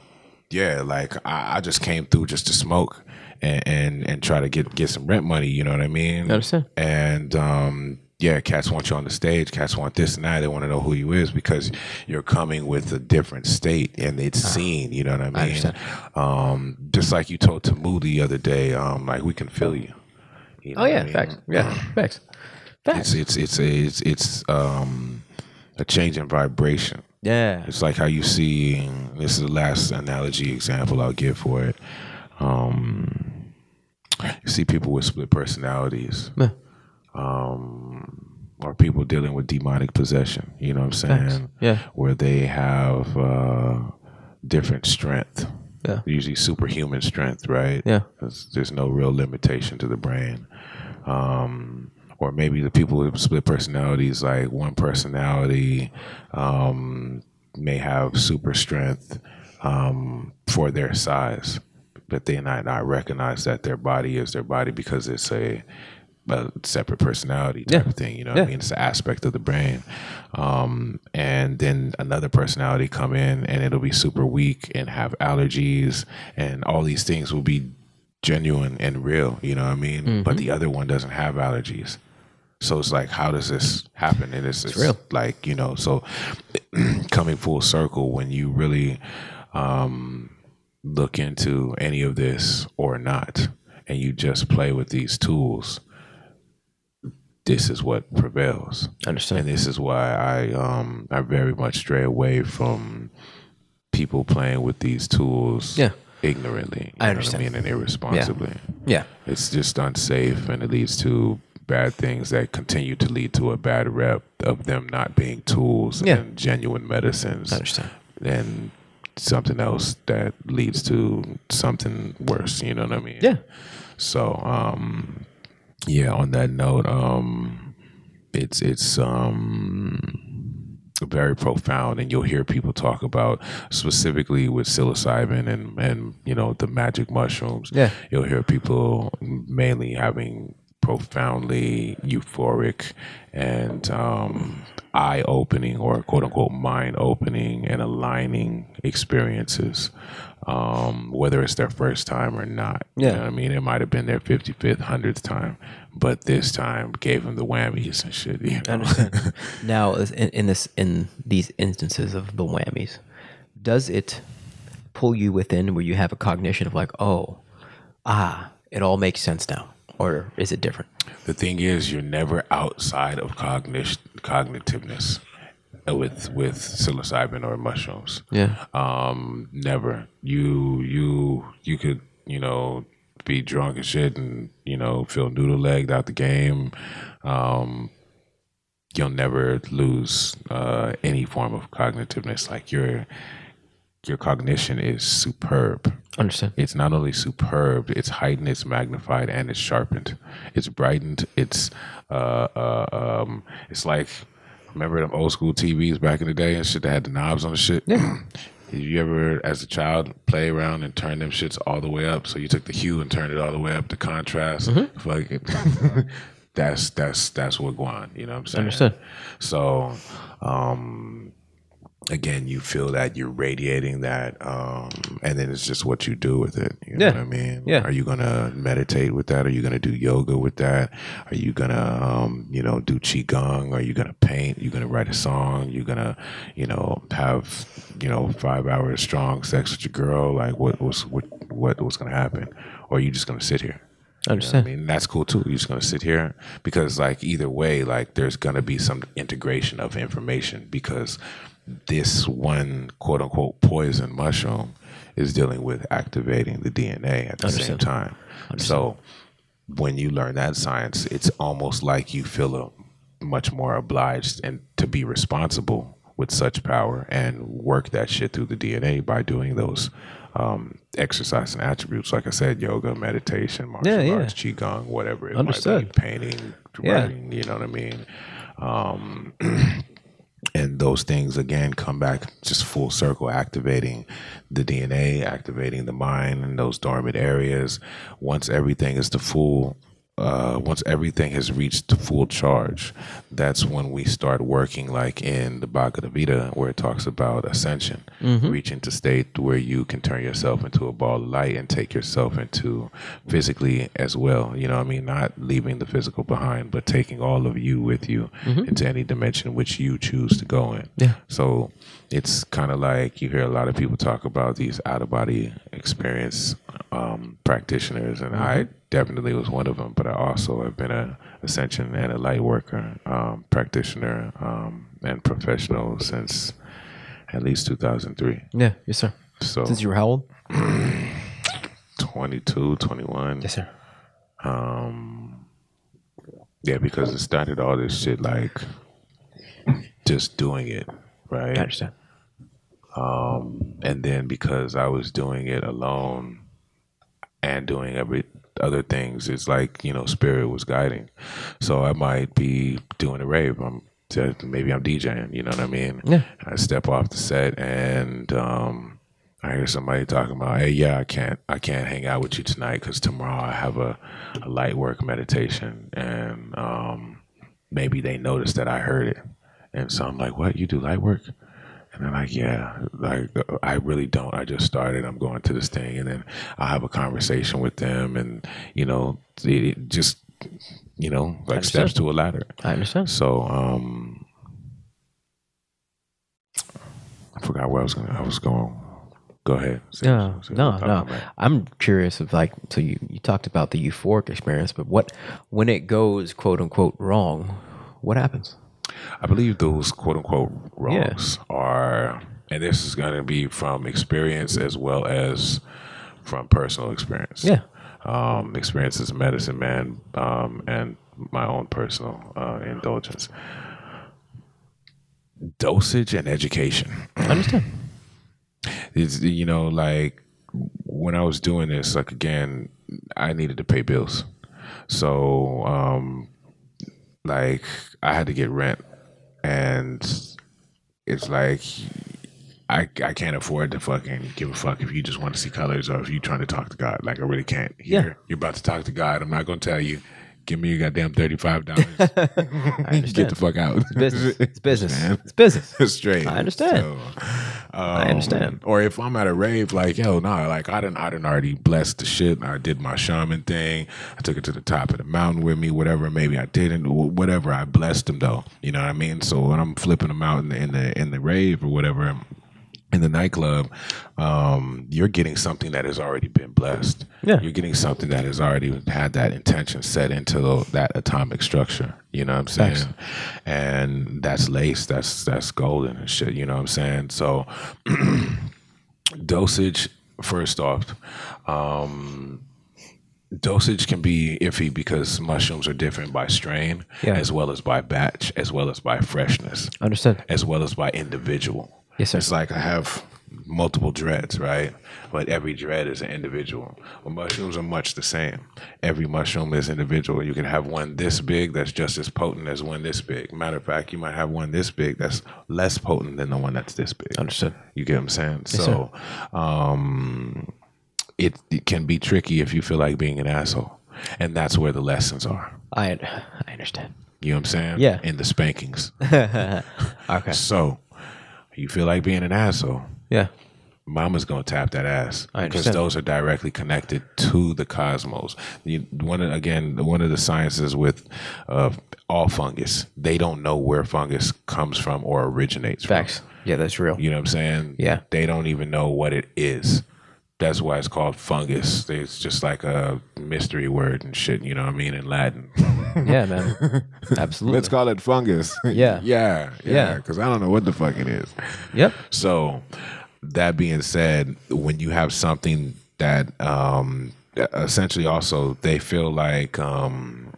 yeah, like I, I just came through just to smoke and, and and try to get get some rent money. You know what I mean? I understand. And um, yeah, cats want you on the stage. Cats want this and that. They want to know who you is because you're coming with a different state and it's seen. You know what I mean? Understand. Um, just like you told Tamu the other day, um, like we can feel you. You know Oh yeah, I mean? facts. Yeah, [CLEARS THROAT] facts. Facts. It's it's it's a, it's it's um a change in vibration. Yeah. It's like how you see. This is the last analogy example I'll give for it. Um, you see people with split personalities, Yeah. Um, or people dealing with demonic possession. You know what I'm saying? Yeah. Where they have uh, different strength. Yeah. Usually superhuman strength, right? Yeah. there's no real limitation to the brain. Um, or maybe the people with split personalities, like one personality um, may have super strength um, for their size, but they might not recognize that their body is their body because it's a, a separate personality type Yeah. of thing. You know what Yeah. I mean? It's an aspect of the brain. Um, and then another personality come in and it'll be super weak and have allergies and all these things will be genuine and real, you know what I mean? But the other one doesn't have allergies. So it's like, how does this happen? And it's, it's real. like, you know, so [CLEARS THROAT] coming full circle when you really um, look into any of this or not, and you just play with these tools, this is what prevails. Understand. And this is why I um I very much stray away from people playing with these tools Yeah. ignorantly. You I know understand. What I mean, and irresponsibly. Yeah. It's just unsafe and it leads to bad things that continue to lead to a bad rep of them not being tools Yeah. and genuine medicines. I understand. And something else that leads to something worse, you know what I mean? Yeah. So, um, yeah. On that note, um, it's it's um very profound, and you'll hear people talk about specifically with psilocybin and and you know the magic mushrooms. Yeah. you'll hear people mainly having profoundly euphoric and um, eye opening or quote unquote mind opening and aligning experiences, um, whether it's their first time or not. You Yeah. know what I mean? It might have been their 55th, 100th time, but this time gave them the whammies and shit. You know? Understand. [LAUGHS] now, in, in this, in these instances of the whammies, does it pull you within where you have a cognition of like, oh, ah, it all makes sense now, or is it different? The thing is, you're never outside of cognition, cognitiveness with with psilocybin or mushrooms. Yeah. Um, never. You you you could you know be drunk and shit and you know feel noodle legged out the game. Um, you'll never lose uh, any form of cognitiveness. Like your your cognition is superb. Understand? It's not only superb, it's heightened, it's magnified, and it's sharpened. It's brightened. It's uh, uh um, it's like remember them old school TVs back in the day and shit that had the knobs on the shit. Yeah. [CLEARS THROAT] Did you ever, as a child, play around and turn them shits all the way up? So you took the hue and turned it all the way up the contrast. Mm-hmm. Fuck it. [LAUGHS] that's that's that's wagwan. You know what I'm saying? Understood. So, um, again, you feel that you're radiating that, um, and then it's just what you do with it. You know Yeah. what I mean? Yeah. Are you gonna meditate with that? Are you gonna do yoga with that? Are you gonna, um, you know, do qigong? Are you gonna paint? you gonna write a song? you gonna, you know, have, you know, five hours strong sex with your girl? Like, what was what what was gonna happen? Or are you just gonna sit here? I understand. I mean, that's cool too. You're just gonna sit here because, like, either way, like, there's gonna be some integration of information because this one quote unquote poison mushroom is dealing with activating the DNA at the same Understood. time. So when you learn that science, it's almost like you feel a, much more obliged and to be responsible with such power and work that shit through the DNA by doing those um, exercise and attributes. Like I said, yoga, meditation, martial Yeah, yeah. arts, qigong, whatever it Understood. might be, painting, Yeah. writing. You know what I mean? Um, [CLEARS THROAT] [CLEARS THROAT] and those things again come back just full circle activating the dna activating the mind and those dormant areas. Once everything is to full uh, once everything has reached the full charge, that's when we start working like in the Bhagavad Gita, where it talks about ascension, reaching to state where you can turn yourself into a ball of light and take yourself into physically as well. You know what I mean? Not leaving the physical behind, but taking all of you with you into any dimension which you choose to go in. Yeah. So it's kind of like you hear a lot of people talk about these out of body experience um, practitioners, and I definitely was one of them. But I also have been a ascension and a light worker, um, practitioner, um, and professional since at least 2003. Yeah, yes, sir. So Since you were how old? [CLEARS THROAT] 22, 21. Yes, sir. Um, yeah, because it started all this shit like just doing it, right? I understand. Um, and then because I was doing it alone and doing every other things, it's like you know, spirit was guiding. So I might be doing a rave. I'm maybe I'm DJing. You know what I mean? Yeah. I step off the set and um, I hear somebody talking about, "Hey, yeah, I can't, I can't hang out with you tonight because tomorrow I have a, a light work meditation." And um, maybe they noticed that I heard it, and so I'm like, "What? You do light work?" And they're like, "Yeah, like I really don't. I just started. I'm going to this thing, and then I'll have a conversation with them, and you know, it, it just." You know, like steps to a ladder. I understand. So um I forgot where I was going. I was going. Go ahead. Say- No, no, no. I'm curious of like, so you, you talked about the euphoric experience, but what, when it goes quote unquote wrong, what happens? I believe those quote unquote wrongs are, and this is going to be from experience as well as from personal experience. Yeah. Um, experience as a medicine man, um, and my own personal uh, indulgence. Dosage and education. I understand. [CLEARS THROAT] it's you know like when I was doing this, like again, I needed to pay bills, so um, like I had to get rent, and it's like I I can't afford to fucking give a fuck if you just want to see colors or if you're trying to talk to God. Like I really can't. Here, Yeah. you're about to talk to God. I'm not gonna tell you. Give me your goddamn thirty five dollars. [LAUGHS] Get the fuck out. It's business. It's [LAUGHS] business. Man. It's business. [LAUGHS] straight. I understand. So, I understand. um, Or if I'm at a rave, like yo, no, like I didn't, I didn't already blessed the shit. I did my shaman thing. I took it to the top of the mountain with me. Whatever, maybe I didn't. Whatever, I blessed them though. You know what I mean? So when I'm flipping them out in the in the, in the rave or whatever. In the nightclub, um, you're getting something that has already been blessed. Yeah. You're getting something that has already had that intention set into that atomic structure. You know what I'm saying? Facts. And that's lace. That's that's golden and shit. You know what I'm saying? So [CLEARS THROAT] dosage. First off, um, dosage can be iffy because mushrooms are different by strain, Yeah. as well as by batch, as well as by freshness, Understand. as well as by individual. Yes, sir. It's like I have multiple dreads, right? But every dread is an individual. Well, mushrooms are much the same. Every mushroom is individual. You can have one this big that's just as potent as one this big. Matter of fact, you might have one this big that's less potent than the one that's this big. Understood. You get what I'm saying? so, um, it, it can be tricky if you feel like being an asshole, and that's where the lessons are. I I understand. You know what I'm saying? Yeah. In the spankings. [LAUGHS] Okay. So, you feel like being an asshole. Yeah. Mama's gonna tap that ass because those are directly connected to the cosmos. You, one of, again, one of the sciences with uh, all fungus, they don't know where fungus comes from or originates Facts. from. Yeah, that's real. You know what I'm saying? Yeah. They don't even know what it is. That's why it's called fungus. It's just like a mystery word and shit. You know what I mean in Latin. Yeah, man. [LAUGHS] Absolutely. Let's call it fungus. Yeah. [LAUGHS] yeah, Yeah. yeah. Because I don't know what the fuck it is. Yep. So, that being said, when you have something that um, essentially also they feel like um,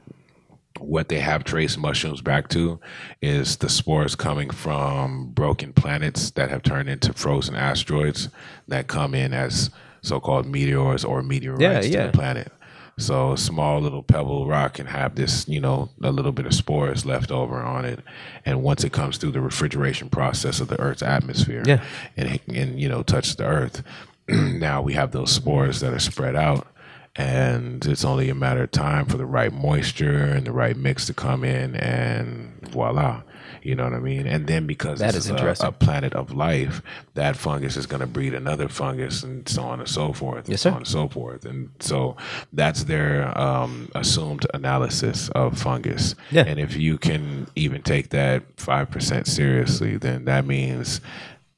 what they have traced mushrooms back to is the spores coming from broken planets that have turned into frozen asteroids that come in as so-called meteors or meteorites Yeah, to yeah. the planet. So a small little pebble rock can have this, you know, a little bit of spores left over on it, and once it comes through the refrigeration process of the Earth's atmosphere, Yeah. and and you know touch the Earth, [CLEARS THROAT] now we have those spores that are spread out, and it's only a matter of time for the right moisture and the right mix to come in, and voila. You know what I mean? And then because That this is a- a planet of life, that fungus is going to breed another fungus, and so on and so forth, and Yes, so on and so forth. And so that's their um, assumed analysis of fungus. Yeah. And if you can even take that five percent seriously, then that means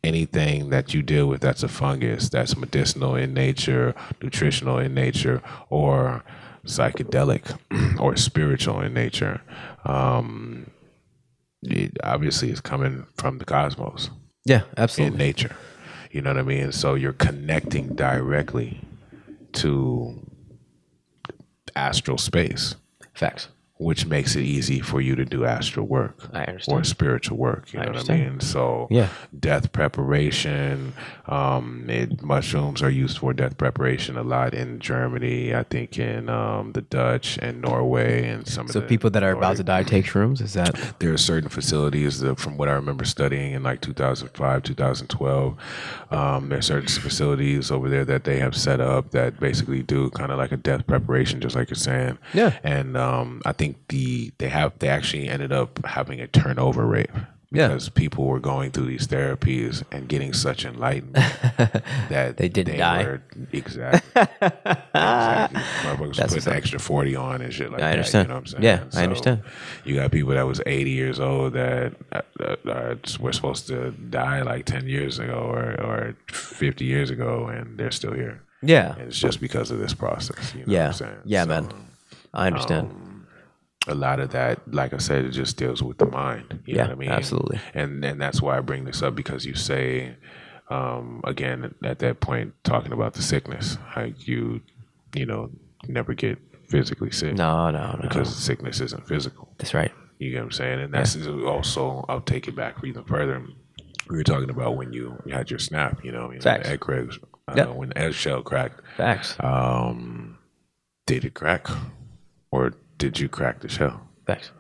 anything that you deal with that's a fungus, that's medicinal in nature, nutritional in nature, or psychedelic [CLEARS THROAT] or spiritual in nature. Um, it obviously is coming from the cosmos Yeah, absolutely. in nature. You know what I mean? So you're connecting directly to astral space, Facts. Which makes it easy for you to do astral work I or spiritual work. You I know what I mean? So Yeah. death preparation. Um, it, mushrooms are used for death preparation a lot in Germany. I think in um, the Dutch and Norway and some So of the people that are about to die take shrooms. Is that there are certain facilities that, from what I remember studying in like 2005, 2012, um, there are certain facilities over there that they have set up that basically do kind of like a death preparation, just like you're saying. Yeah. And um, I think the they have they actually ended up having a turnover rate. Yeah. Because people were going through these therapies and getting such enlightenment [LAUGHS] that They didn't die. Were, exactly. [LAUGHS] exactly. Motherfuckers That's put what's an up. extra 40 on and shit like I that. understand. You know what I'm saying? Yeah, I understand. You got people that was 80 years old that uh, uh, uh, were supposed to die like 10 years ago or, or 50 years ago, and they're still here. yeah? And it's just because of this process. You know Yeah. what I'm saying? Yeah, So, man. I understand. A lot of that, like I said, it just deals with the mind. You Yeah, know what I mean? absolutely. And and that's why I bring this up because you say, um, again, at that point, talking about the sickness, how you, you know, never get physically sick no, no, no. because sickness isn't physical. That's right. You get what I'm saying? And that's also, I'll take it back even further. We were talking about when you had your snap, you know, you know Facts. the egg cracks, uh, Yeah. when the egg shell cracked. Facts. Um, did it crack, or did you crack the shell? Facts.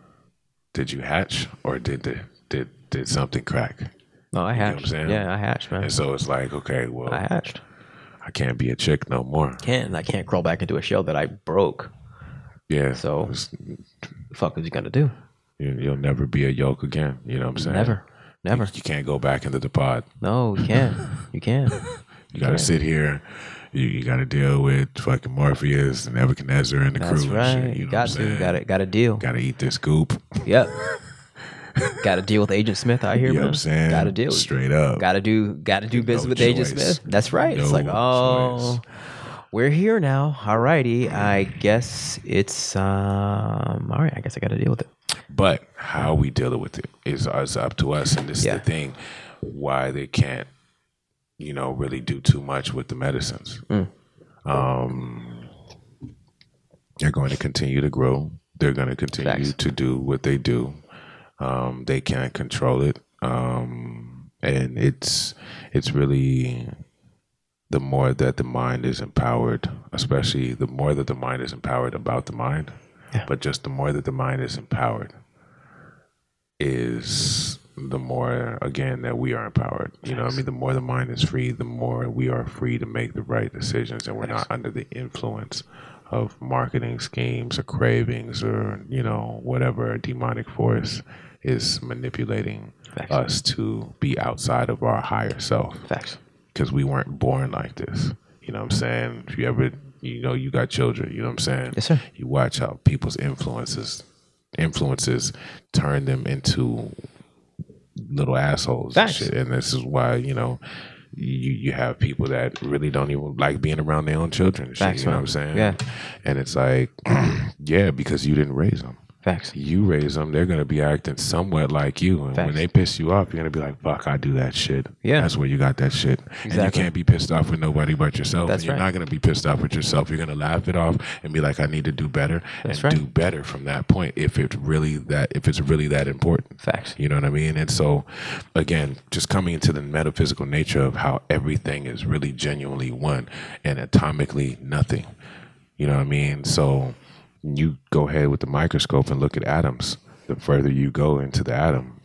Did you hatch, or did the, did did something crack? No, I know what I'm hatched. saying? yeah, I hatched, man. And so it's like, okay, well, I hatched. I can't be a chick no more. Can't. I can't crawl back into a shell that I broke. Yeah, So- The fuck is you gonna do? you, you'll never be a yolk again. You know what I'm saying? Never. Never. You can't go back into the pod. No, you can't. You can't. [LAUGHS] You got to sit here. You, you got to deal with fucking Morpheus and Nebuchadnezzar and the That's crew. right. And shit, you got to. Got to. Got to deal. Got to eat this goop. Yep. [LAUGHS] got to deal with Agent Smith out here, You know man. what I'm saying? Got to deal. Straight up. Got to do. Got to do business No with Agent. Smith. That's right. it's like, oh, choice. we're here now. Alrighty. I guess it's um. All right. I guess I got to deal with it. But how we deal with it is, is up to us. And this Yeah. is the thing why they can't, you know, really do too much with the medicines. Mm. Um, they're going to continue to grow. They're going to continue Facts. to do what they do. Um, they can't control it. Um, and it's it's really the more that the mind is empowered, especially the more that the mind is empowered about the mind, Yeah. but just the more that the mind is empowered is the more again that we are empowered. You know, what I mean, the more the mind is free, the more we are free to make the right decisions, and we're not under the influence of marketing schemes or cravings or you know whatever demonic force is manipulating us to be outside of our higher self Facts. because we weren't born like this. You know what I'm saying? If you ever, you know, you got children, you know what I'm saying? Yes, sir. You watch how people's influences influences turn them into little assholes and shit. And this is why, you know, you you have people that really don't even like being around their own children. and shit, Facts, you know man. what I'm saying? Yeah. And it's like, [CLEARS THROAT] yeah, because you didn't raise them Facts. you raise them, they're gonna be acting somewhat like you. And when they piss you off, you're gonna be like, "Fuck, I do that shit." Yeah. that's where you got that shit. And you can't be pissed off with nobody but yourself. That's and you're right. not gonna be pissed off with yourself. You're gonna laugh it off and be like, "I need to do better," That's and right. do better from that point. If it's really that, if it's really that important. Facts. You know what I mean? And so, again, just coming into the metaphysical nature of how everything is really genuinely one and atomically nothing. You know what I mean? So, you go ahead with the microscope and look at atoms. The further you go into the atom,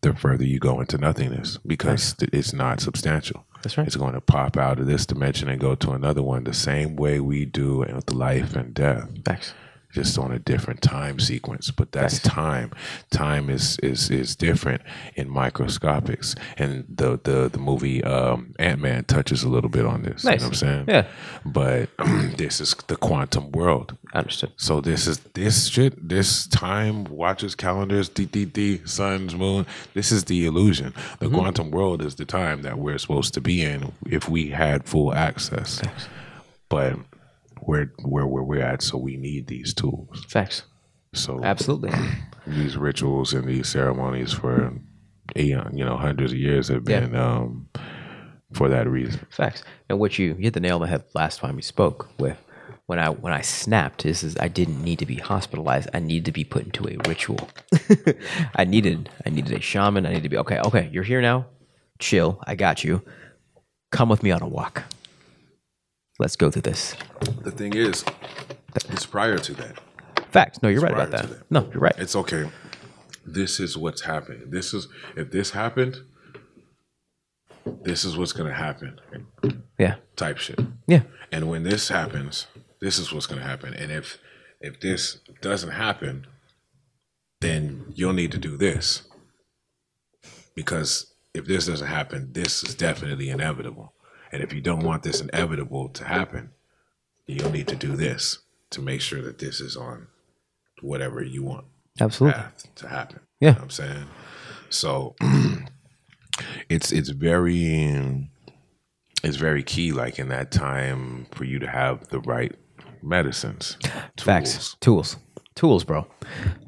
the further you go into nothingness because it's not substantial. That's right. It's going to pop out of this dimension and go to another one the same way we do with life and death Facts. Just on a different time sequence. But that's time. Time is is is different in microscopics. And the the the movie um, Ant Man touches a little bit on this. You Nice. know what I'm saying? Yeah. But [CLEARS THROAT] this is the quantum world. Understood. So this is this shit. This time watches calendars, DDD, suns, moon. This is the illusion. The Mm-hmm. quantum world is the time that we're supposed to be in if we had full access. But we're where where we're at, so we need these tools. Facts. So Absolutely. [CLEARS THROAT] these rituals and these ceremonies for aeon, you know, hundreds of years have Yeah. been um, for that reason. Facts. And what you, you hit the nail on the head last time we spoke with when I when I snapped is, is I didn't need to be hospitalized. I needed to be put into a ritual. [LAUGHS] I needed I needed a shaman. I needed to be okay, okay, you're here now. Chill. I got you. Come with me on a walk. Let's go through this. The thing is, it's prior to that. Facts. No, you're right about that. that. No, you're right. It's okay. This is what's happening. This is if this happened, this is what's gonna happen. Yeah. Type shit. Yeah. And when this happens, this is what's gonna happen. And if if this doesn't happen, then you'll need to do this. Because if this doesn't happen, this is definitely inevitable. And if you don't want this inevitable to happen, you'll need to do this to make sure that this is on whatever you want Absolutely. path to happen. Yeah. You know what I'm saying? So [CLEARS THROAT] it's it's very it's very key like in that time for you to have the right medicines. Facts. Tools. Tools, bro.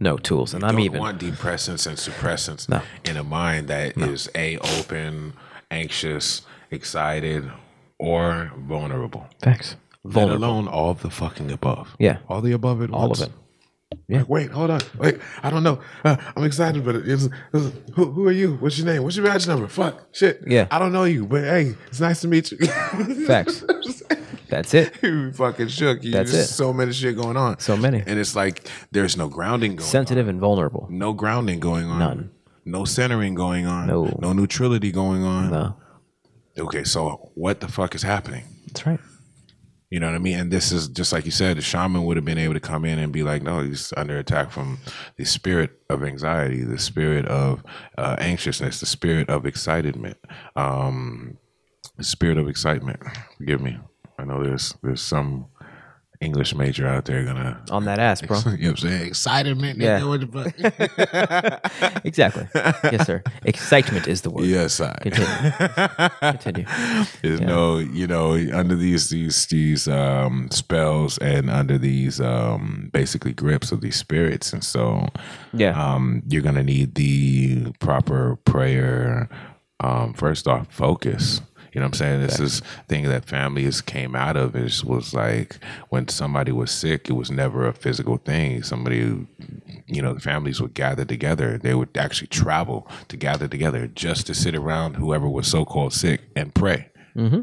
No tools. And I'm don't even want depressants and suppressants No. in a mind that is a open, anxious, excited, or vulnerable. facts. Let alone all the fucking above. Yeah. All the above at All once. of it. Like, wait, hold on. Wait, I don't know. Uh, I'm excited, but it's, it's, who, who are you? What's your name? What's your badge number? Fuck, shit. Yeah. I don't know you, but hey, it's nice to meet you. [LAUGHS] Facts. That's it. you fucking shook. You, That's there's it. So many shit going on. So many. And it's like there's no grounding going Sensitive and vulnerable. No grounding going on. None. No centering going on. No. No neutrality going on. No. Okay, so what the fuck is happening? That's right. You know what I mean? And this is just like you said, the shaman would have been able to come in and be like, no, he's under attack from the spirit of anxiety, the spirit of uh, anxiousness, the spirit of excitement, um, the spirit of excitement. Forgive me. I know there's there's some English major out there gonna, On that ass, bro. [LAUGHS] you know what I'm saying? Excitement, Yeah. nigga, what the [LAUGHS] exactly. Yes, sir. Excitement is the word. yes, I. Continue. Continue. [LAUGHS] There's no, you know, under these these these um, spells and under these um, basically grips of these spirits, and so Yeah. um, you're gonna need the proper prayer. Um, first off, focus. You know what I'm saying? This is thing that families came out of is was like when somebody was sick, it was never a physical thing. Somebody you know the families would gather together. They would actually travel to gather together just to sit around whoever was so called sick and pray. Mm-hmm.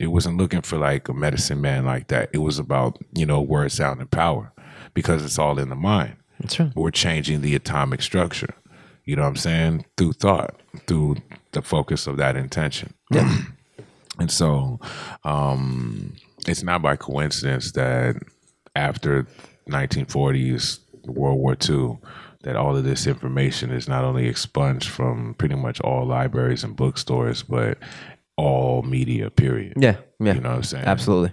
It wasn't looking for like a medicine man like that. It was about you know word, sound, and power because it's all in the mind. That's right. We're changing the atomic structure. You know what I'm saying? Through thought, through the focus of that intention. Yeah. [CLEARS THROAT] And so um, it's not by coincidence that after 1940s, World War II, that all of this information is not only expunged from pretty much all libraries and bookstores, but all media, period. Yeah. Yeah. You know what I'm saying? Absolutely.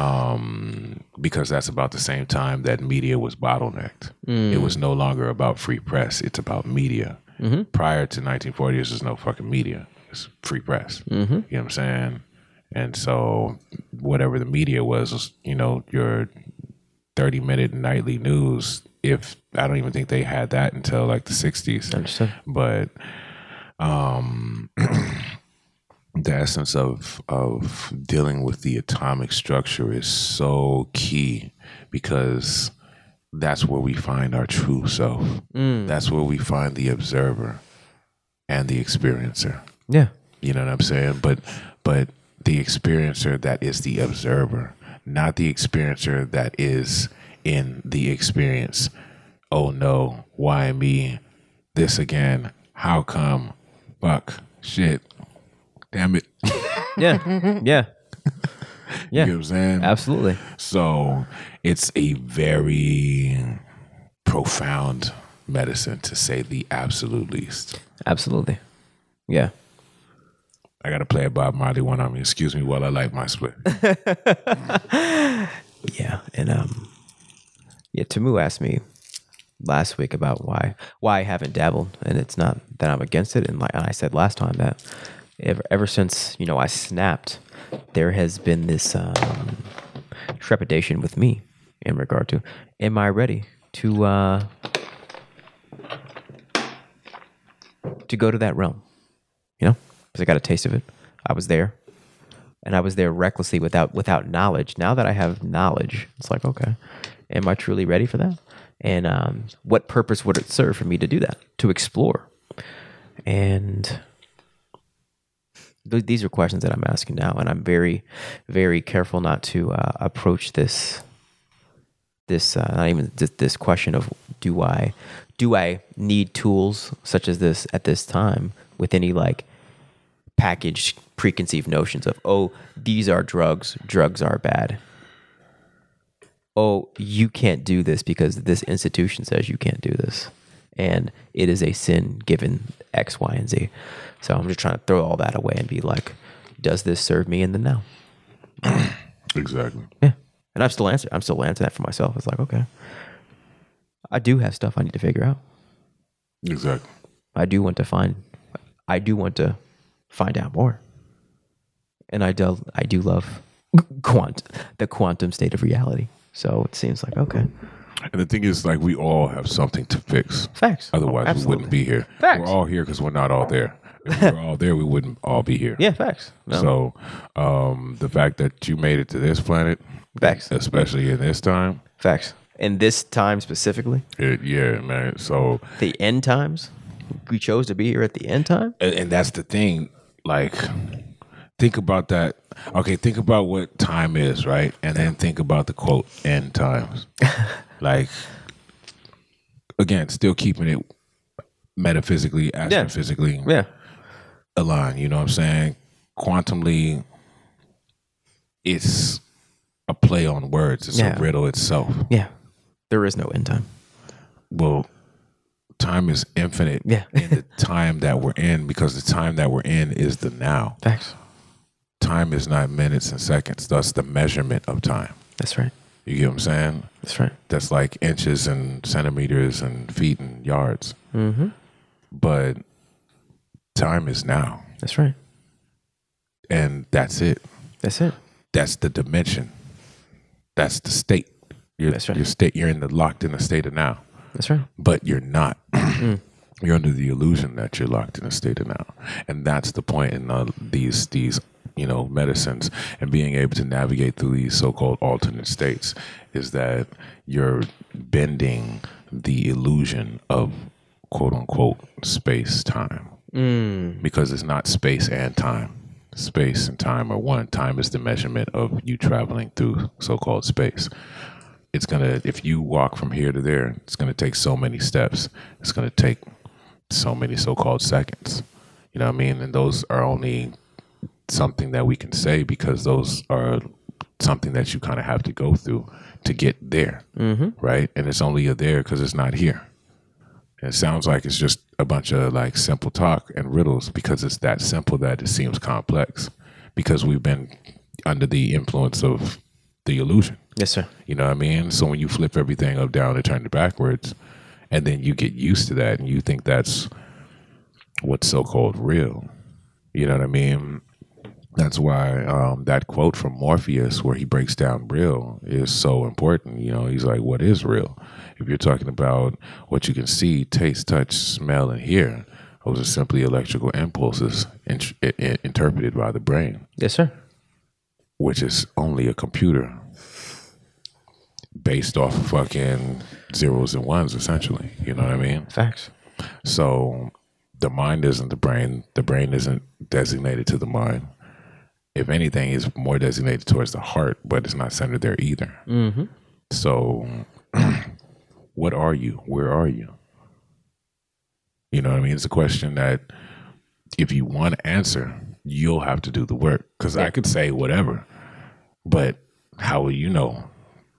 Um, because that's about the same time that media was bottlenecked. It was no longer about free press; it's about media. Prior to 1940, there's no fucking media; it's free press. You know what I'm saying? And so, whatever the media was, was, you know, your 30 minute nightly news. If I don't even think they had that until like the 60s Understood. but um [CLEARS THROAT] the essence of of dealing with the atomic structure is so key because that's where we find our true self. Mm. That's where we find the observer and the experiencer. Yeah. you know what i'm saying? But but the experiencer that is the observer not the experiencer that is in the experience. Oh no. Why me? This again. How come? Fuck. Shit damn it Yeah. yeah. [LAUGHS] you know Yeah. what i'm saying Absolutely. so it's a very profound medicine to say the absolute least Absolutely. Yeah. i gotta play a bob marley one on me excuse me while i light my spliff [LAUGHS] Yeah, and um, yeah, Tamu asked me last week about why why I haven't dabbled, and it's not that I'm against it, and like and I said last time that ever ever since you know I snapped, there has been this um, trepidation with me in regard to am I ready to uh, to go to that realm, you know, because I got a taste of it. I was there and I was there recklessly without without knowledge. Now that I have knowledge, it's like, okay, am I truly ready for that? And um, what purpose would it serve for me to do that? To explore. And th- these are questions that I'm asking now, and I'm very, very careful not to uh, approach this. This uh, not even this, this question of do I do I need tools such as this at this time with any like packaged preconceived notions of oh these are drugs drugs are bad oh you can't do this because this institution says you can't do this and it is a sin given x y and z so i'm just trying to throw all that away and be like does this serve me in the now? [CLEARS THROAT] Exactly. Yeah. And i'm still answering i'm still answering that for myself. It's like okay. I do have stuff i need to figure out. Exactly. I do want to find I do want to find out more. And I do I do love quant the quantum state of reality. So it seems like okay. and the thing is like we all have something to fix. Facts. otherwise we wouldn't be here. Facts. we're all here because we're not all there if we were all there we wouldn't all be here. Yeah, facts. No, so um the fact that you made it to this planet facts. especially in this time. Facts. And this time specifically, it, yeah man. So the end times, we chose to be here at the end time. and, and that's the thing. Like think about that. Okay think about what time is right? And then think about the quote end times. [LAUGHS] Like again still keeping it metaphysically astrophysically. Yeah. Aligned you know what i'm saying quantumly it's a play on words it's Yeah. a riddle itself Yeah. There is no end time. well time is infinite Yeah. in the [LAUGHS] time that we're in because the time that we're in is the now Facts. time is not minutes and seconds. That's the measurement of time. That's right. You get what I'm saying? That's right. That's like inches and centimeters and feet and yards. Mm-hmm. But time is now. That's right. And that's it. That's it. That's the dimension. That's the state. You're, That's right. Your state. You're in the locked in the state of now, That's right. but you're not. [CLEARS THROAT] you're under the illusion that you're locked in a state of now, and that's the point in uh, these these you know medicines and being able to navigate through these so-called alternate states is that you're bending the illusion of quote unquote space time Mm. because it's not space and time. Space and time are one. Time is the measurement of you traveling through so called space. It's gonna if you walk from here to there, it's gonna take so many steps. It's gonna take so many so called seconds. You know what I mean? And those are only something that we can say because those are something that you kind of have to go through to get there, Mm-hmm. right? And it's only a there because it's not here. It sounds like it's just a bunch of like simple talk and riddles because it's that simple that it seems complex because we've been under the influence of the illusion. Yes, sir. You know what I mean? So when you flip everything up down and turn it backwards, and then you get used to that and you think that's what's so called real. You know what I mean? That's why um, that quote from Morpheus, where he breaks down real, is so important. You know, he's like, "What is real?" If you're talking about what you can see, taste, touch, smell, and hear, those are simply electrical impulses in- in- interpreted by the brain Yes, sir. which is only a computer based off of fucking zeros and ones, essentially. You know what I mean? Facts. So the mind isn't the brain. The brain isn't designated to the mind. If anything, it's more designated towards the heart, but it's not centered there either. Mm-hmm. So, [CLEARS THROAT] what are you? Where are you? You know what I mean? It's a question that if you want to answer, you'll have to do the work. Because I could say whatever, but how will you know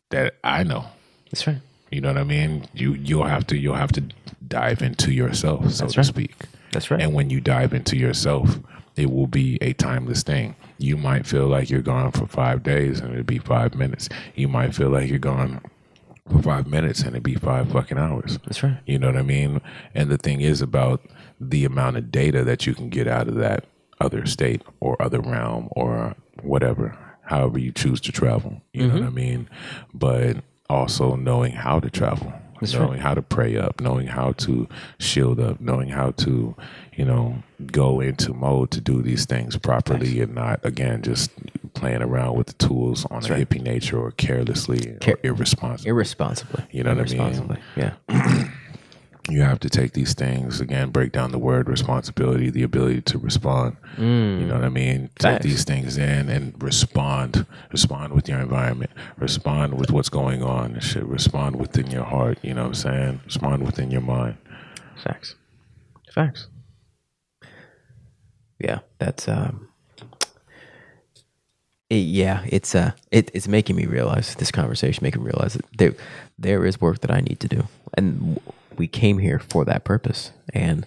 that I know? That's right. You know what I mean? You you'll have to you'll have to dive into yourself, so That's to right. speak. That's right. And when you dive into yourself, it will be a timeless thing. You might feel like you're gone for five days and it'll be five minutes. You might feel like you're gone for five minutes and it'd be five fucking hours. That's right. You know what I mean? And the thing is about the amount of data that you can get out of that other state or other realm or whatever, however you choose to travel. You know what mm-hmm. I mean? But also knowing how to travel, That's right. knowing how to pray up, knowing how to shield up, knowing how to, you know, go into mode to do these things properly and not, again, just playing around with the tools on a right. hippie nature or carelessly Care- or irresponsibly. Irresponsibly. You know what I mean? Yeah. [CLEARS THROAT] you have to take these things again break down the word responsibility the ability to respond you know what i mean take these things in and respond respond with your environment respond with what's going on and shit respond within your heart you know what i'm saying respond within your mind Facts. Facts. Yeah, that's um it- yeah, it's uh it, it's making me realize this conversation making me realize that there there is work that I need to do. And we came here for that purpose. And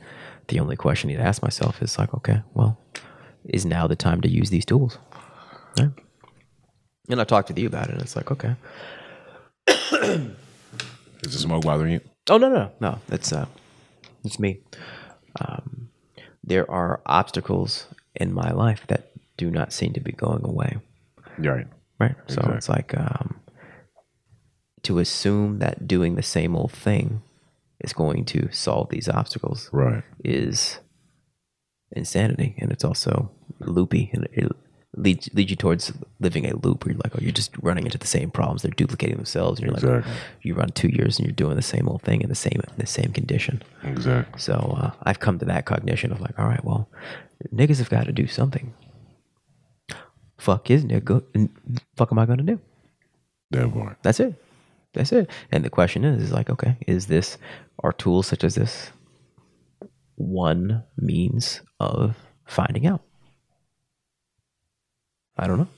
the only question I need to ask myself is like, okay, well, is now the time to use these tools? Yeah. And I talked to you about it, and it's like, okay. [COUGHS] is the smoke bothering you Oh no no no that's uh it's me. Um, there are obstacles in my life that do not seem to be going away. Right Right. So it's like um, to assume that doing the same old thing is going to solve these obstacles right is insanity, and it's also loopy, and it leads leads you towards living a loop where you're like, oh, you're just running into the same problems. They're duplicating themselves, and you're like, you run two years and you're doing the same old thing in the same in the same condition. exactly So uh, I've come to that cognition of like, all right, well, niggas have got to do something. Fuck is nigga? n- Fuck am I gonna do? that part That's it. That's it. And the question is, is like, okay, is this are tools such as this one means of finding out? I don't know,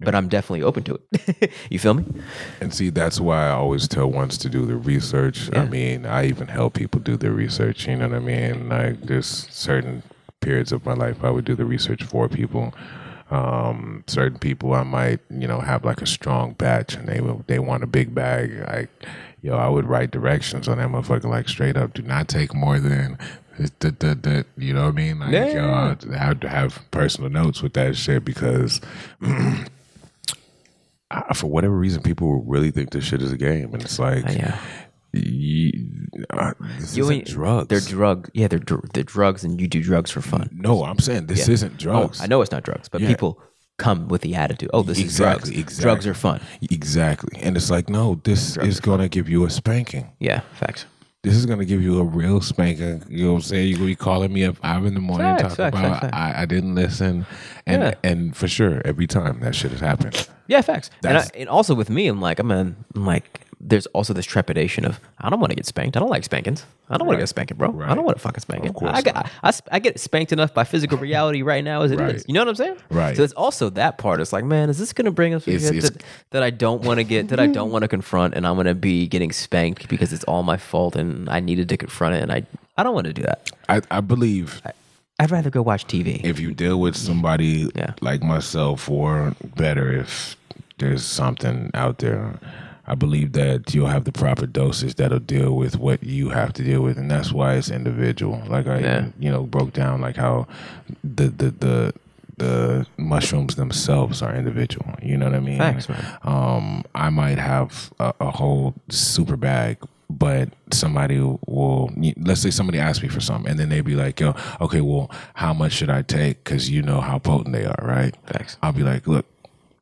but I'm definitely open to it. [LAUGHS] you feel me? And see, that's why I always tell ones to do the research. I mean, I even help people do their research. You know what I mean? Like, there's certain periods of my life I would do the research for people. Um, certain people I might, you know, have like a strong batch, and they will- they want a big bag. Like, yo, I would write directions on that motherfucker, like straight up, do not take more than. da- da- da- You know what I mean? Like, Yeah. uh, have to have personal notes with that shit because [CLEARS THROAT] I, for whatever reason, people really think this shit is a game, and it's like, yeah. Uh, You isn't ain't- drugs. They're drug. Yeah, they're dr- they're drugs, and you do drugs for fun. no, I'm saying this Yeah. isn't drugs. Oh, I know it's not drugs, but Yeah. people come with the attitude, oh, this Exactly, is drugs. exactly. Drugs are fun. Exactly. And it's like, no, this is going to give you a spanking. Yeah, facts. This is going to give you a real spanking. You know what I'm saying? You're going to be calling me at five in the morning Facts, talking facts, about facts, facts. I, I didn't listen. And Yeah. and for sure, every time that shit has happened. Yeah, facts. And, I, That's- and also with me, I'm like, I'm, in, I'm like, there's also this trepidation of I don't want to get spanked. I don't like spankings. I don't want to get spanked, bro. I don't want to fucking spank it. Of course I, got, not. I, I get spanked enough by physical reality right now as it is. Right. You know what I'm saying? Right. So it's also that part. It's like, man, is this going to bring us It's- it's- that, that I don't want to get, that I [LAUGHS] don't want to confront, and I'm going to be getting spanked because it's all my fault, and I needed to confront it, and I, I don't want to do that. I, I believe I'd rather go watch TV. if you deal with somebody Yeah. like myself, or better, if there's something out there, I believe that you'll have the proper dosage that'll deal with what you have to deal with, and that's why it's individual. Like I, Yeah. you know, broke down like how the the the the mushrooms themselves are individual. You know what I mean? Facts, man. Um, I might have a, a whole super bag, but somebody will, let's say somebody asks me for something, and then they'd be like, yo, okay, well, how much should I take? Because you know how potent they are, right? Facts. I'll be like, look,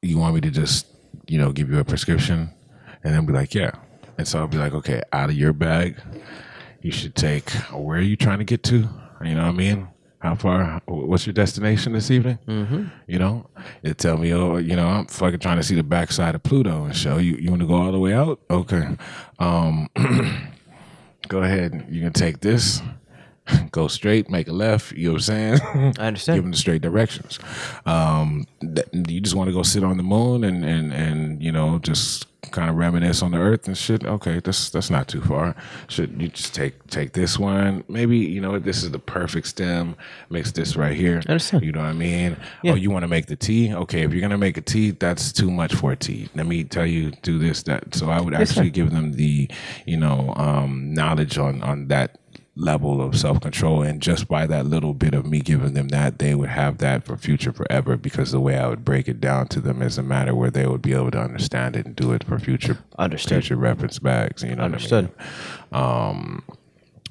you want me to just, you know, give you a prescription? And then be like, yeah. And so I'll be like, okay, out of your bag, you should take, where are you trying to get to? You know what I mean? How far? What's your destination this evening? Mm-hmm. You know, it tell me, oh, you know, I'm fucking trying to see the backside of Pluto and show you. You want to go all the way out? Okay. Um, [CLEARS THROAT] go ahead. You can take this, go straight, make a left. You know what I'm saying? I understand. Give them the straight directions. Um, th- you just want to go sit on the moon and and and you know just kind of reminisce on the earth and shit. Okay, that's that's not too far. Should you just take take this one? Maybe you know what, this is the perfect stem. Mix this right here. I understand. You know what I mean? Yeah. Oh, you want to make the tea? Okay, if you're gonna make a tea, that's too much for a tea. Let me tell you, do this, that. So I would actually give them the, you know, um, knowledge on on that level of self control, and just by that little bit of me giving them that, they would have that for future forever. Because the way I would break it down to them is a matter where they would be able to understand it and do it for future Understood. future reference bags. You know, Understood. I mean? Um,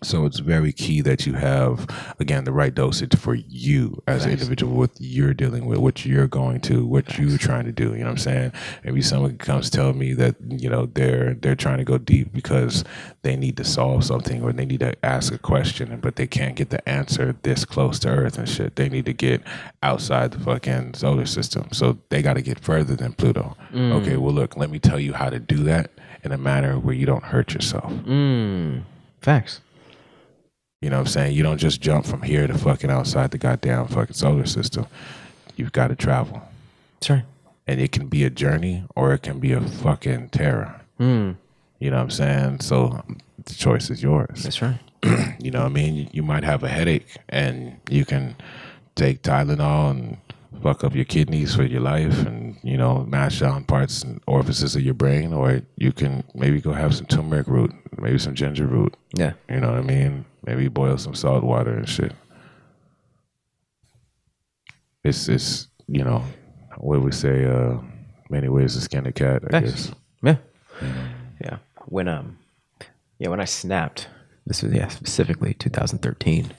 so it's very key that you have again the right dosage for you as an individual, what you're dealing with, what you're going to, what you're trying to do. You know what I'm saying? Maybe someone comes tell me that you know they're they're trying to go deep because they need to solve something or they need to ask a question, but they can't get the answer this close to Earth and shit. They need to get outside the fucking solar system, so they got to get further than Pluto. Okay, well look, let me tell you how to do that in a manner where you don't hurt yourself. Mm, facts. You know what I'm saying? You don't just jump from here to fucking outside the goddamn fucking solar system. You've got to travel. That's right. And it can be a journey or it can be a fucking terror. Mm, You know what I'm saying? So the choice is yours. that's right. [CLEARS THROAT] You know what I mean? You, you might have a headache and you can take Tylenol and fuck up your kidneys for your life and, you know, mash down parts and orifices of your brain. Or you can maybe go have some turmeric root, maybe some ginger root. Yeah. You know what I mean? Maybe boil some salt water and shit. It's it's you know what we say. Uh, many ways to skin a cat. I Thanks. guess. Yeah. Yeah. When um yeah, when I snapped, this was yeah, specifically 2013,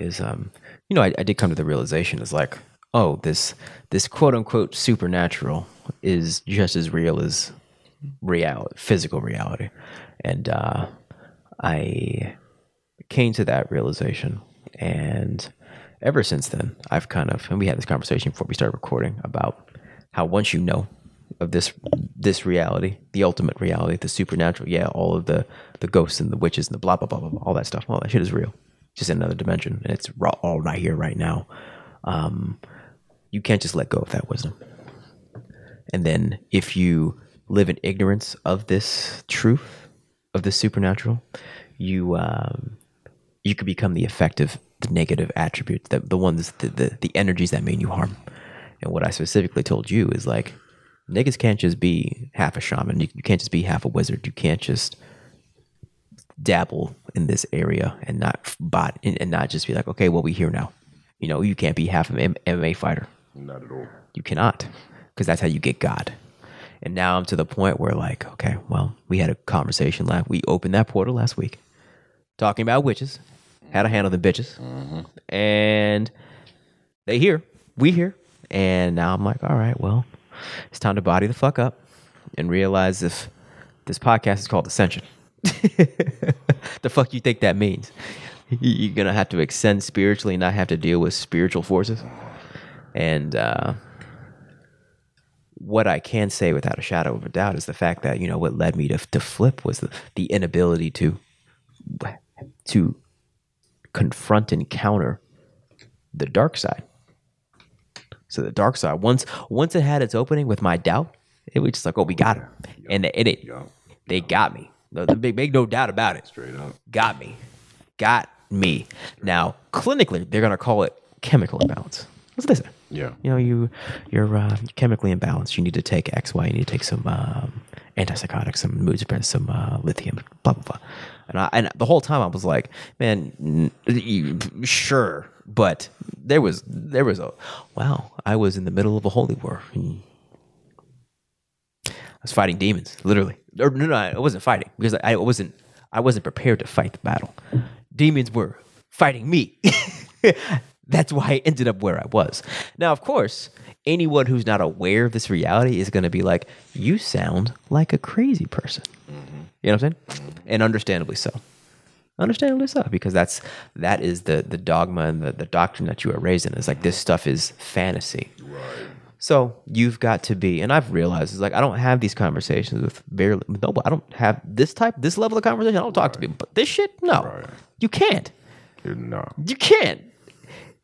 is um you know, I, I did come to the realization is like, oh, this this quote unquote supernatural is just as real as reality physical reality. And uh I came to that realization and ever since then I've kind of and we had this conversation before we started recording about how once you know of this this reality, the ultimate reality, the supernatural, yeah, all of the the ghosts and the witches and the blah blah blah blah, blah all that stuff, all that shit is real, just in another dimension, and it's raw, all right here, right now. Um, you can't just let go of that wisdom. And then if you live in ignorance of this truth, of the supernatural, you um, you could become the effective, the negative attributes, the the ones, the the, the energies that mean you harm. And what I specifically told you is like, niggas can't just be half a shaman. You, you can't just be half a wizard. You can't just dabble in this area and not bot and, and not just be like, okay, well, we here now. You know, you can't be half an MMA fighter. Not at all. You cannot, because that's how you get God. And now I'm to the point where, like, okay, well, we had a conversation last. We opened that portal last week, talking about witches, how to handle the bitches, mm-hmm. and they here, we here, And now I'm like, all right, well, it's time to body the fuck up and realize if this podcast is called Ascension. [LAUGHS] the fuck you think that means? You're gonna have to ascend spiritually and not have to deal with spiritual forces. And uh, what I can say without a shadow of a doubt is the fact that you know what led me to to flip was the, the inability to to confront and counter the dark side. So the dark side, once once it had its opening with my doubt, it was just like, oh, we got her, and it, it they got me. No, make, make no doubt about it. Straight up. Got me, got me. Now clinically, they're gonna call it chemical imbalance. What's this? Yeah. You know, you you're uh, chemically imbalanced. You need to take X, Y. You need to take some um, antipsychotics, some mood suppressants, some uh, lithium, blah blah blah. And I, and the whole time I was like, man, you, sure, but there was there was a wow. I was in the middle of a holy war. I was fighting demons, literally. Or, no, no, I wasn't fighting because I wasn't. I wasn't prepared to fight the battle. Demons were fighting me. [LAUGHS] That's why I ended up where I was. Now, of course, anyone who's not aware of this reality is going to be like, "You sound like a crazy person." You know what I'm saying? And understandably so. Understandably so, because that's that is the the dogma and the, the doctrine that you are raised in. Is like this stuff is fantasy. Right. So you've got to be, and I've realized it's like I don't have these conversations with barely with nobody. I don't have this type, this level of conversation. I don't talk to people, but this shit, no, Right. you can't. You no. You can't.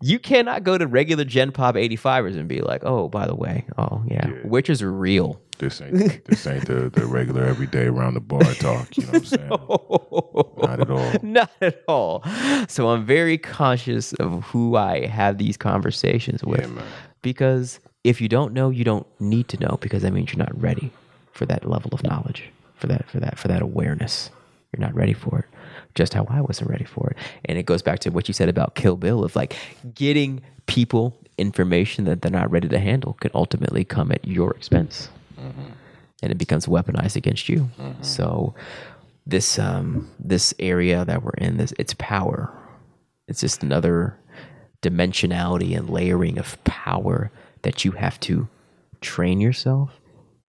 You cannot go to regular Gen Pop 85ers and be like, oh, by the way, oh yeah, Yeah. witches are real. This ain't this ain't the, the regular everyday around the bar talk. You know what I'm saying? [LAUGHS] Not at all. Not at all. So I'm very conscious of who I have these conversations with. man. Because if you don't know, you don't need to know because that means you're not ready for that level of knowledge, for that for that for that awareness. You're not ready for it. Just how I wasn't ready for it. And it goes back to what you said about Kill Bill of like getting people information that they're not ready to handle can ultimately come at your expense and it becomes weaponized against you. So this um this area that we're in, this it's power. It's just another dimensionality and layering of power that you have to train yourself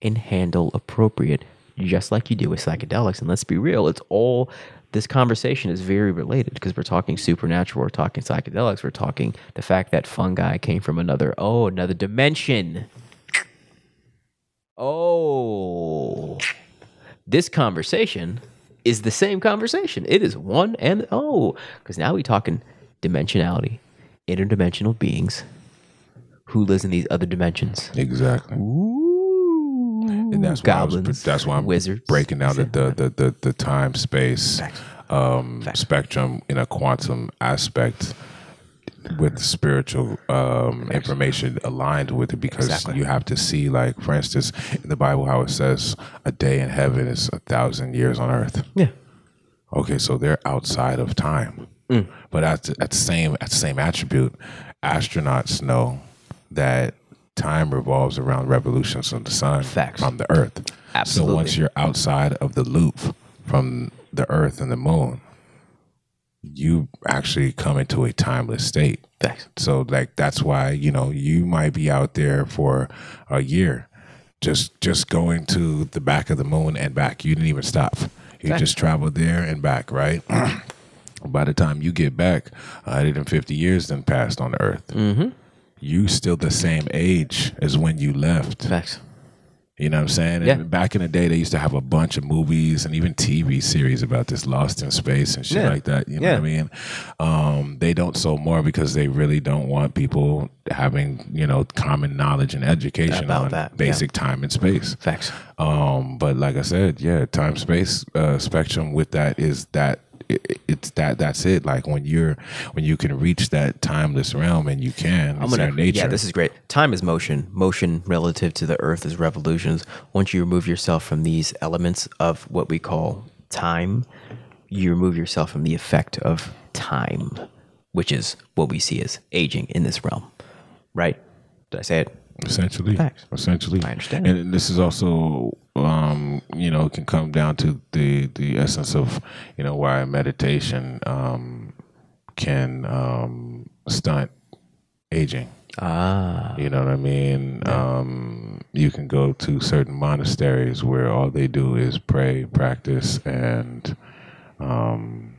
and handle appropriate, just like you do with psychedelics. And let's be real, it's all this conversation is very related because we're talking supernatural, we're talking psychedelics, we're talking the fact that fungi came from another oh, another dimension. Oh, this conversation is the same conversation. It is one and oh, because now we're talking dimensionality, interdimensional beings who lives in these other dimensions. Exactly. Ooh, And that's why I was- goblins, that's why I'm wizards, breaking down the the, the, the, the time space um, spectrum in a quantum aspect with spiritual um, information. aligned with it because Exactly. you have to see like for instance in the bible how it says a day in heaven is a thousand years on earth. Yeah, okay so they're outside of time. Mm. but at the, at the same at the same attribute astronauts know that time revolves around revolutions of the sun Facts. from the earth Absolutely. so once you're outside of the loop from the earth and the moon you actually come into a timeless state facts. so like that's why you know you might be out there for a year, just just going to the back of the moon and back. You didn't even stop. You Facts. just traveled there and back, right? [CLEARS THROAT] By the time you get back, 150 years then passed on the Earth. Mm-hmm. You still the same age as when you left. Facts. You know what I'm saying? Yeah. And back in the day, they used to have a bunch of movies and even TV series about this lost in space and shit Yeah. like that. You know Yeah. what I mean? Um, they don't sell more because they really don't want people having, you know, common knowledge and education About on that, yeah. basic time and space. Facts. Um, but like I said, yeah, time space uh, spectrum with that is that it, it's that that's it. Like when you're when you can reach that timeless realm and you can, I'm gonna. nature. Yeah, this is great. Time is motion. Motion relative to the Earth is revolutions. Once you remove yourself from these elements of what we call time, you remove yourself from the effect of time, which is what we see as aging in this realm. Right? Did I say it? Essentially, Facts. essentially, I understand. And this is also, um, you know, can come down to the the essence of, you know, why meditation um, can um, stunt aging. Ah. You know what I mean? Um, you can go to certain monasteries where all they do is pray, practice, and um,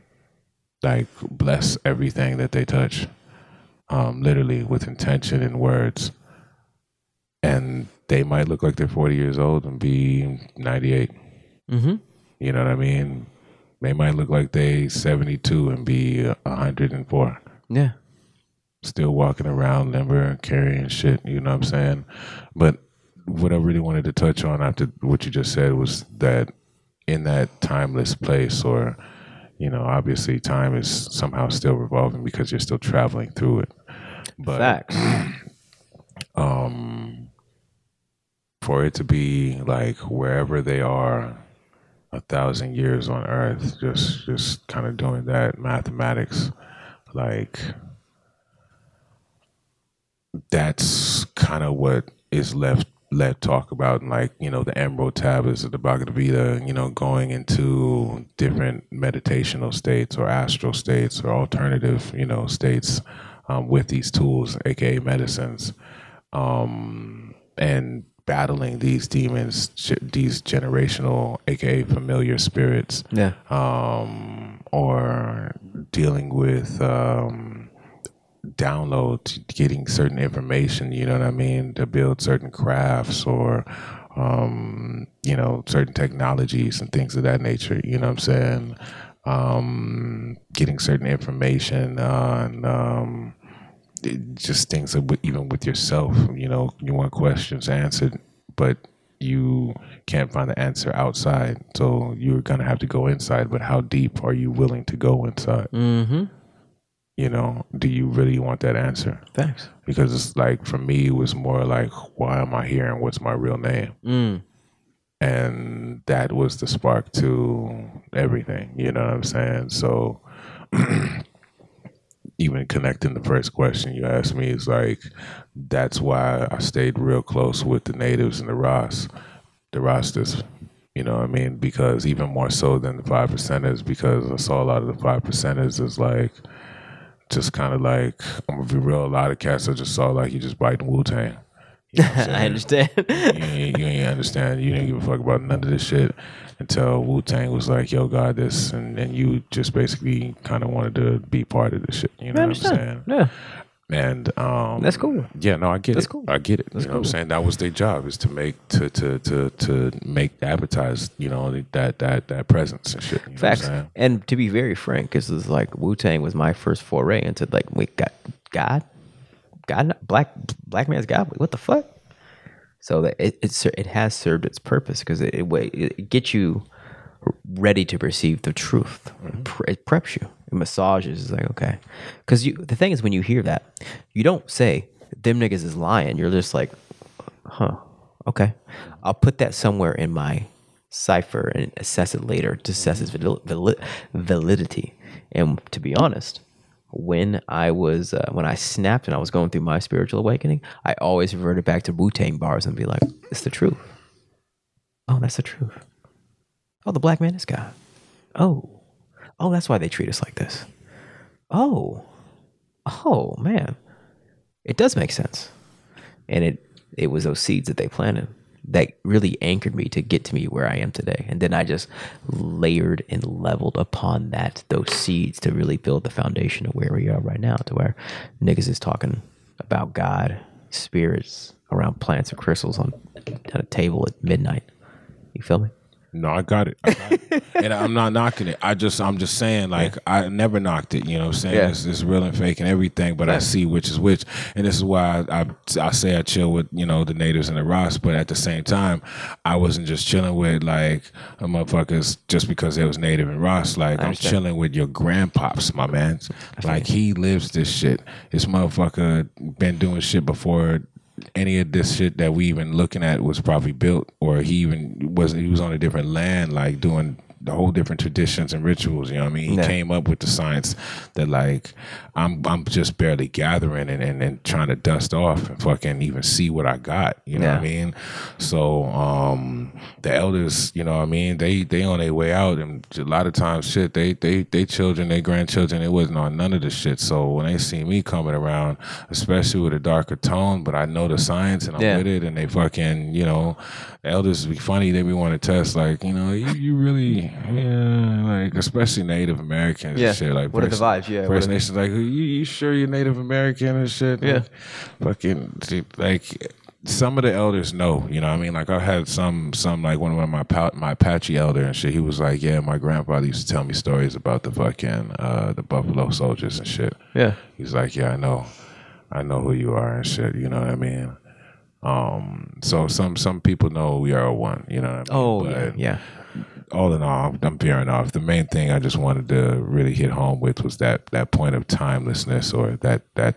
like bless everything that they touch, um, literally with intention and words. And they might look like they're 40 years old and be 98. Mm-hmm. You know what I mean? They might look like they 72 and be 104 Yeah. still walking around limber carrying shit you know what i'm saying but what i really wanted to touch on after what you just said was that in that timeless place or you know obviously time is somehow still revolving because you're still traveling through it but Facts. [CLEARS THROAT] um for it to be like wherever they are a thousand years on earth just just kind of doing that mathematics like that's kind of what is left let talk about like you know the emerald tablets of the Bhagavad Gita you know going into different meditational states or astral states or alternative you know states um, with these tools aka medicines. Um, and battling these demons these generational aka familiar spirits Yeah. um, or dealing with um, download, getting certain information, you know what I mean, to build certain crafts or, um, you know, certain technologies and things of that nature, you know what I'm saying? Um, getting certain information on, um, just things that even with yourself, you know, you want questions answered, but you can't find the answer outside. So you're going to have to go inside, but how deep are you willing to go inside? Mm-hmm. You know, do you really want that answer? Thanks. Because it's like, for me, it was more like, why am I here and what's my real name? Mm. and that was the spark to everything you know what i'm saying so [CLEARS THROAT] even connecting the first question you asked me is like that's why i stayed real close with the natives and the ross the Rastas you know what i mean because even more so than the five percenters because i saw a lot of the five percenters is like just kind of like i'm gonna be real a lot of cats i just saw like you just biting wu-tang you know? [LAUGHS] I understand. you you ain't understand. You didn't give a fuck about none of this shit until Wu Tang was like, "Yo, God, this," and then you just basically kind of wanted to be part of the shit. You know what I'm saying? Yeah. And um, That's cool. Yeah, no, I get That's it. cool. I get it. That's you know what I'm saying? That was their job is to make to to to to make advertise. You know that that that presence and shit. You know what I'm Facts. And to be very frank, because it's like Wu Tang was my first foray into like, wait, God, God, God, black black man's God. What the fuck? So that it it, it has served its purpose because it, it it gets you ready to perceive the truth. It mm-hmm. pre- It preps you. It massages. It's like okay, because you the thing is when you hear that, you don't say them niggas is lying. You're just like, huh, okay. I'll put that somewhere in my cipher and assess it later to assess its mm-hmm. valid, valid, validity. And to be honest, when I was uh, when I snapped and I was going through my spiritual awakening, I always reverted back to Wu Tang bars and be like, "It's the truth." Oh, that's the truth. Oh, the black man is God. Oh, oh, that's why they treat us like this. Oh, oh man, it does make sense. And it it was those seeds that they planted that really anchored me to get to me where I am today. And then I just layered and leveled upon that those seeds to really build the foundation of where we are right now, to where niggas is talking about God, spirits around plants or crystals on on a table at midnight. You feel me? No, I got it. I got it. [LAUGHS] and I'm not knocking it. I just, I'm just saying, like, I never knocked it. You know what I'm saying? Yeah. It's, it's real and fake and everything, but I see which is which. And this is why I, I, I say I chill with, you know, the natives and the Ross, but at the same time, I wasn't just chilling with, like, a motherfuckers just because they was native and Ross. Like, I'm chilling with your grandpops, my man. Like, he lives this shit. This motherfucker been doing shit before any of this shit that we even looking at was probably built or he even was he was on a different land like doing the whole different traditions and rituals. You know what I mean? He Yeah. came up with the science that like I'm I'm just barely gathering and, and, and trying to dust off and fucking even see what I got. You know what I mean? So um the elders, you know what I mean, they they on their way out and a lot of times shit, they they they children, they grandchildren, it wasn't on none of this shit. So when they see me coming around, especially with a darker tone, but I know the science and I'm Yeah. with it and they fucking, you know, the elders be funny, they be want to test like, you know, you, you really yeah, like especially Native Americans Yeah. and shit. Like What are the First- vibes? Yeah, First Nations like, you, you sure you're Native American and shit? Yeah. Fucking like some of the elders know, you know what I mean? Like I had some some like one of my my Apache elder and shit, he was like, Yeah, my grandfather used to tell me stories about the fucking uh the Buffalo soldiers and shit. Yeah. He's like, Yeah, I know. I know who you are and shit, you know what I mean? Um so some some people know we are one, you know what I mean? Oh, But yeah. all in all, I'm veering off. The main thing I just wanted to really hit home with was that that point of timelessness or that that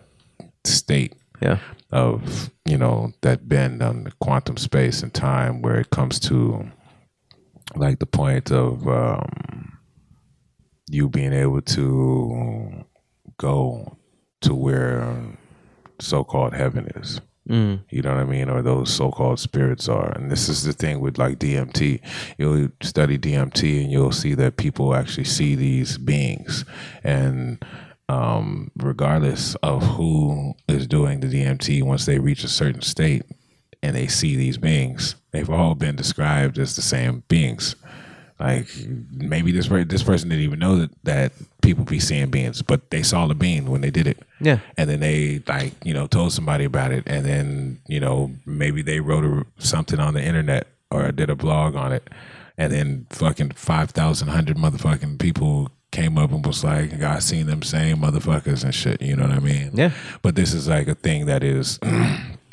state Yeah. of you know that bend on the quantum space and time where it comes to like the point of um, you being able to go to where so-called heaven is Mm. you know what I mean, or those so-called spirits are. And this is the thing with like DMT. You'll study DMT and you'll see that people actually see these beings, and um, regardless of who is doing the DMT, once they reach a certain state and they see these beings, they've all been described as the same beings. Like maybe this this person didn't even know that, that people be seeing beans, but they saw the bean when they did it. Yeah. and then they like you know told somebody about it. And then you know maybe they wrote a, something on the internet or did a blog on it. And then fucking 5000 100 motherfucking people came up and was like i seen them same motherfuckers and shit. You know what i mean? Yeah. but this is like a thing that is [CLEARS THROAT]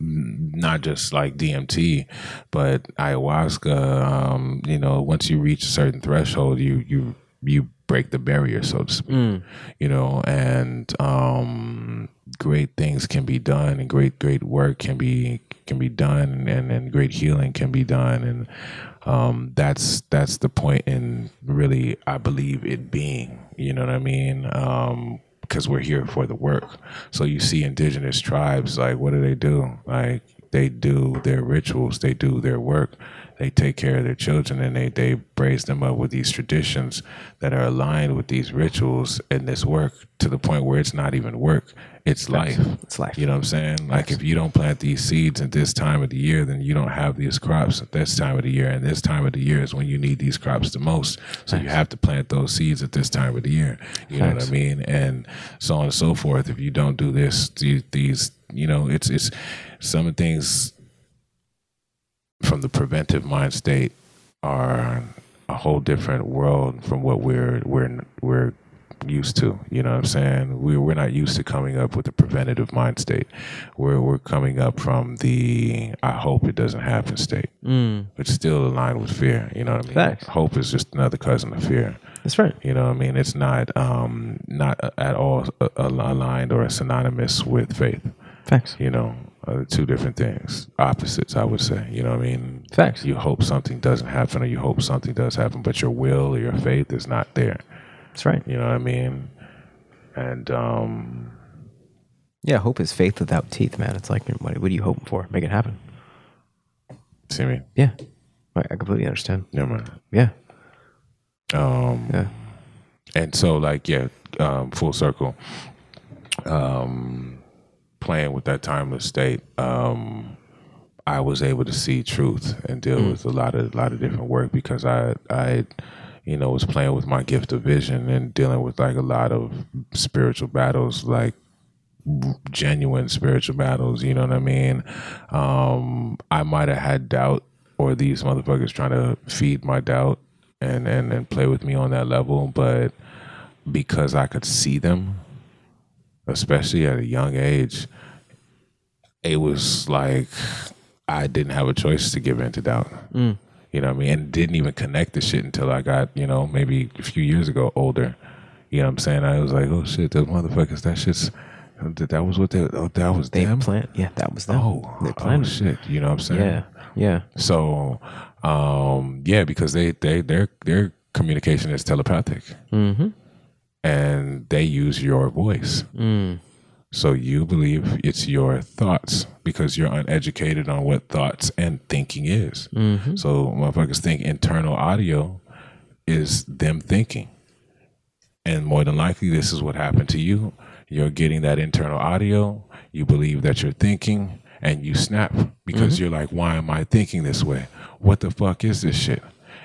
not just like DMT, but ayahuasca. Um, you know, once you reach a certain threshold, you you you break the barrier, so to speak. You know, and um, great things can be done, and great great work can be can be done, and and great healing can be done, and um, that's that's the point in really, I believe it being. You know what I mean? Um, because we're here for the work. So you see indigenous tribes, like what do they do? Like they do their rituals, they do their work, they take care of their children, and they they braise them up with these traditions that are aligned with these rituals and this work to the point where it's not even work, it's life. It's life. You know what I'm saying? Like if you don't plant these seeds at this time of the year, then you don't have these crops at this time of the year. And this time of the year is when you need these crops the most. So you have to plant those seeds at this time of the year. You know what I mean? And so on and so forth. If you don't do this, these, these you know, it's it's some of the things from the preventive mind state are a whole different world from what we're we're we're used to. You know what I'm saying? We we're not used to coming up with a preventative mind state. We're we're coming up from the I hope it doesn't happen state. Mm. Still aligned with fear. You know what I mean? Facts. Hope is just another cousin of fear. That's right. You know what I mean? It's not um not at all a- aligned or synonymous with faith. Facts. You know, uh, two different things, opposites. I would say. You know what I mean? Facts. You hope something doesn't happen, or you hope something does happen, but your will or your faith is not there. That's right. You know what I mean? And um, Yeah. Hope is faith without teeth, man. It's like, what, what are you hoping for? Make it happen. see me? Yeah. I, I completely understand. Yeah, man. Yeah. Um, Yeah. and so like yeah, um, full circle. Um, playing with that timeless state, um, I was able to see truth and deal with a lot of a lot of different work because I I you know was playing with my gift of vision and dealing with like a lot of spiritual battles like genuine spiritual battles you know what i mean? Um i might have had doubt or these motherfuckers trying to feed my doubt and and and play with me on that level but because i could see them especially at a young age it was like i didn't have a choice to give in to doubt you know what i mean and didn't even connect the shit until i got you know maybe a few years ago older you know what i'm saying i was like oh shit those motherfuckers that shit's that was what they oh, that was They them plant. Yeah. That was them. oh They oh planted. shit you know what i'm saying Yeah. Yeah. So, um, yeah, because they they their their communication is telepathic, Mm-hmm. and they use your voice. Mm. So you believe it's your thoughts because you're uneducated on what thoughts and thinking is. Mm-hmm. So motherfuckers think internal audio is them thinking. And more than likely this is what happened to you. You're getting that internal audio, you believe that you're thinking, and you snap because you're like, Why am I thinking this way? What the fuck is this shit?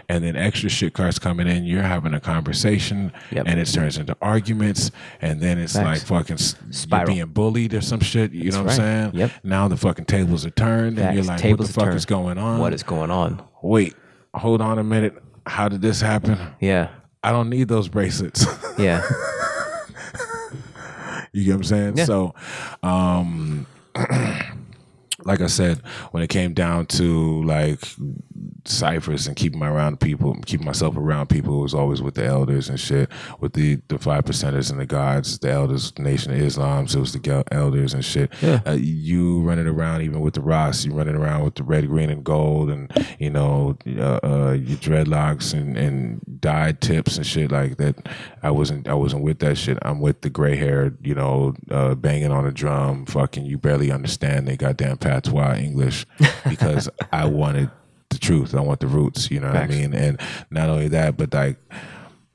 And then extra shit cards coming in, you're having a conversation Yep. and it turns into arguments, and then it's Facts. like fucking Spiral. being bullied or some shit. You know what right. I'm saying? Yep. Now the fucking tables are turned, and you're like, Tables "What the fuck turned. is going on? What is going on? Wait, hold on a minute. How did this happen? Yeah. I don't need those bracelets. [LAUGHS] Yeah. you get what I'm saying? Yeah. So, um, [CLEARS THROAT] like I said, when it came down to like ciphers and keeping my around people, keeping myself around people, it was always with the elders and shit, with the the five percenters and the gods, the elders, Nation of Islam. So it was the elders and shit. Yeah. Uh, you running around even with the Ross, you running around with the red, green, and gold, and you know uh, uh, your dreadlocks and and dyed tips and shit like that. I wasn't I wasn't with that shit. I'm with the gray hair, you know, uh, banging on a drum, fucking. You barely understand they goddamn patois English because [LAUGHS] I wanted the truth. I want the roots. You know what Facts. I mean? And not only that, but like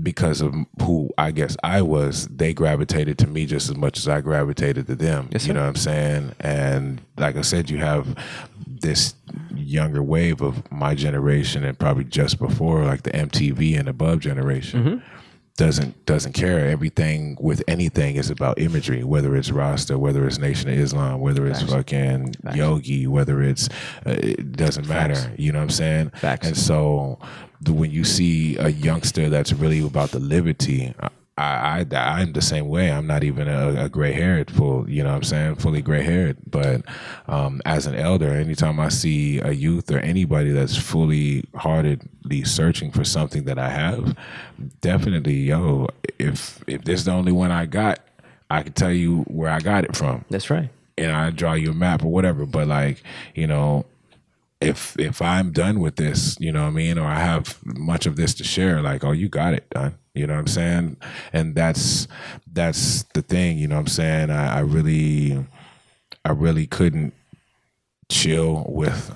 because of who I guess I was, they gravitated to me just as much as I gravitated to them. Yes, you know what I'm saying? And like I said, you have this younger wave of my generation and probably just before, like the MTV and above generation. Mm-hmm. Doesn't doesn't care. Everything with anything is about imagery. Whether it's Rasta, whether it's Nation of Islam, whether it's Facts. fucking Yogi, whether it's uh, it doesn't matter. Facts. You know what I'm saying? Facts. And so the, when you see a youngster that's really about the liberty, I, I I'm the same way. I'm not even a, a gray haired full, you know what I'm saying, fully gray haired. But um, as an elder, anytime I see a youth or anybody that's fully heartedly searching for something that I have, definitely, yo, if if this is the only one I got, I can tell you where I got it from That's right. and I draw you a map or whatever. But like, you know, if if I'm done with this, you know what I mean, or I have much of this to share, like, oh, you got it done. You know what I'm saying? And that's that's the thing, you know what I'm saying? I, I really I really couldn't chill with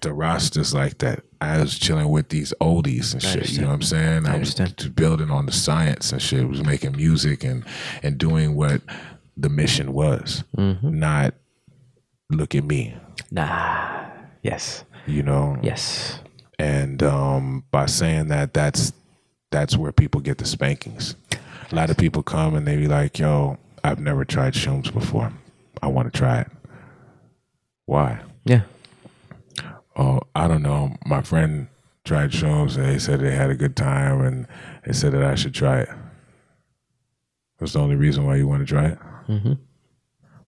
the Rastas like that. I was chilling with these oldies and shit. You know what I'm saying? I, was understand. t- building on the science and shit. was making music and and doing what the mission was. Not look at me. Nah. Yes. You know? Yes. And um, by saying that, that's that's where people get the spankings. A lot of people come and they be like, "Yo, I've never tried shrooms before. I want to try it." Why? Yeah. Oh, I don't know. My friend tried shrooms and they said they had a good time and they said that I should try it. That's the only reason why you want to try it. Mm-hmm.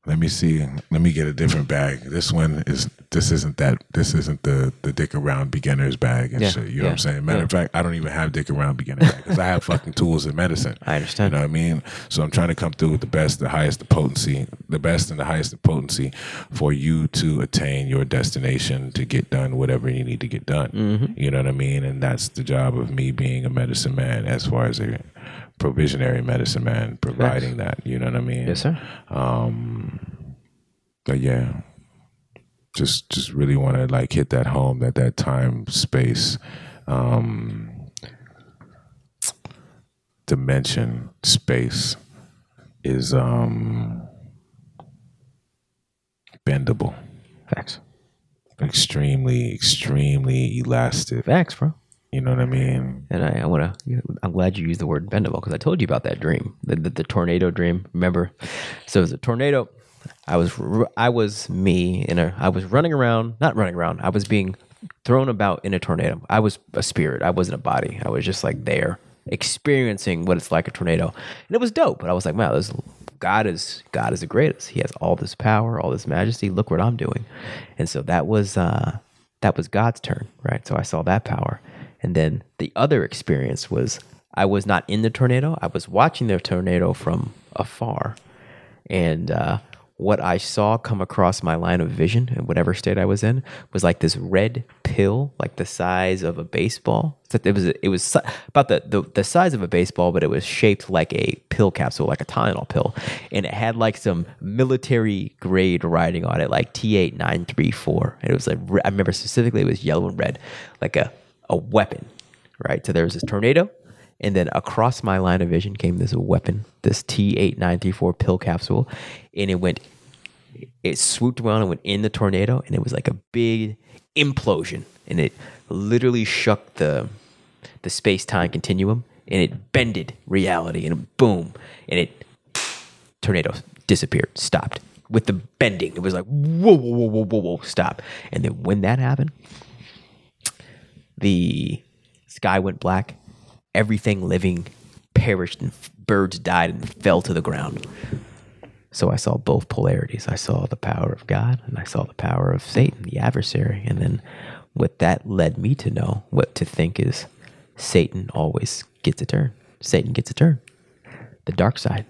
Let me see. Let me get a different bag. This one is. This isn't that. This isn't the the dick around beginners bag and Yeah, shit. You know yeah, what I'm saying? Matter of fact, I don't even have dick around beginner bag because I have fucking tools and medicine. [LAUGHS] I understand. You know what I mean? So I'm trying to come through with the best, the highest, the potency, the best and the highest of potency for you to attain your destination to get done whatever you need to get done. Mm-hmm. You know what I mean? And that's the job of me being a medicine man as far as a provisionary medicine man, providing that. You know what I mean? Yes, sir. Um, but yeah, just just really want to like hit that home that that time space um, dimension space is um bendable, Facts. extremely extremely elastic. Facts, bro. You know what I mean? And I, I want to. I'm glad you used the word bendable because I told you about that dream, the, the, the tornado dream. Remember? So it was a tornado. I was I was me in a. I was running around, not running around. I was being thrown about in a tornado. I was a spirit. I wasn't a body. I was just like there, experiencing what it's like a tornado, and it was dope. But I was like, wow, this God is God is the greatest. He has all this power, all this majesty. Look what I'm doing, and so that was uh, that was God's turn, right? So I saw that power, and then the other experience was I was not in the tornado. I was watching the tornado from afar, and uh, what I saw come across my line of vision in whatever state I was in was like this red pill, like the size of a baseball. It was it was about the, the the size of a baseball, but it was shaped like a pill capsule, like a Tylenol pill, and it had like some military grade writing on it, like T eight nine three four. It was like I remember specifically it was yellow and red, like a a weapon, right? So there was this tornado, and then across my line of vision came this weapon, this T8934 pill capsule, and it went, it swooped around and went in the tornado, and it was like a big implosion, and it literally shook the the space time continuum, and it bended reality, and boom, and it tornado disappeared, stopped with the bending. It was like whoa, whoa, whoa, whoa, whoa, whoa, stop, and then when that happened, the sky went black, everything living perished, and birds died and fell to the ground. So I saw both polarities. I saw the power of God and I saw the power of Satan, the adversary. And then what that led me to know, what to think is Satan always gets a turn. Satan gets a turn. The dark side.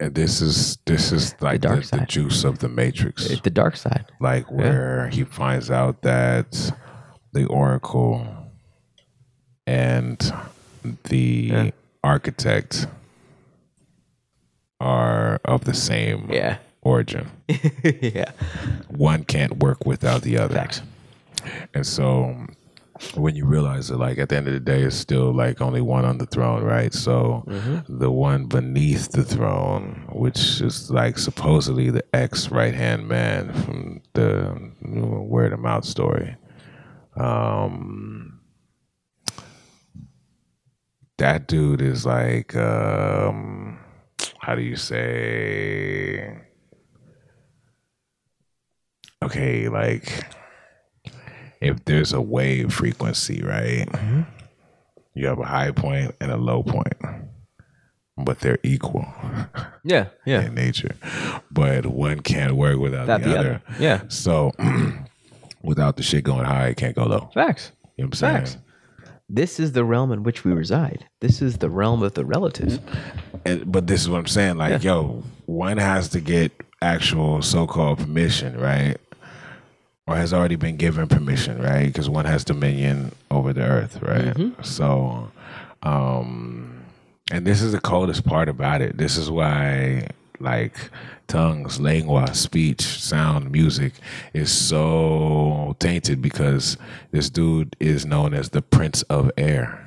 And this is this is like the, the, side. juice of the Matrix. It's the dark side. like where he finds out that the oracle and the architect are of the same Yeah. origin. [LAUGHS] yeah. One can't work without the other. Facts. And so when you realize that like at the end of the day it's still like only one on the throne, right? So mm-hmm. the one beneath the throne, which is like supposedly the ex right hand man from the you know, word of mouth story. Um that dude is like um how do you say okay like if there's a wave frequency right you have a high point and a low point but they're equal Yeah. Yeah. [LAUGHS] in nature but one can't work without Without the, the other. other. Yeah. so [CLEARS THROAT] without the shit going high it can't go low Facts. you know what i'm saying Facts. This is the realm in which we reside. This is the realm of the relative. and, but this is what I'm saying. Like, yo, one has to get actual so-called permission, right? Or has already been given permission, right? Because one has dominion over the earth, right? So, um, and this is the coldest part about it. This is why, like, tongues, lingua, speech, sound, music is so tainted because this dude is known as the Prince of Air.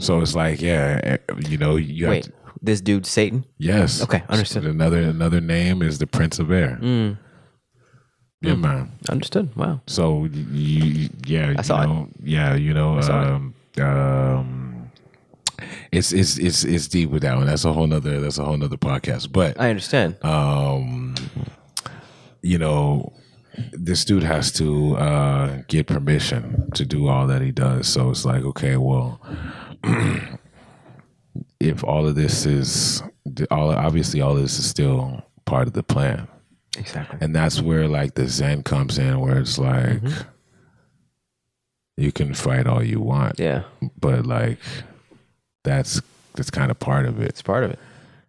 So it's like, yeah, eh, you know, you have Wait, to, this dude Satan? yes. Okay, understood. Another another name is the Prince of Air. Mm, Yeah, man. understood. Wow. So you, you yeah, you saw it. know, yeah, you know, saw it. um, um, it's it's it's it's deep with that one. That's a whole nother that's a whole nother podcast. But I understand. um, you know, this dude has to uh, get permission to do all that he does. So it's like, okay, well, [CLEARS THROAT] if all of this is all obviously all this is still part of the plan, exactly. and that's where like the Zen comes in, where it's like. Mm-hmm. You can fight all you want, Yeah, but like that's that's kind of part of it. it's part of it.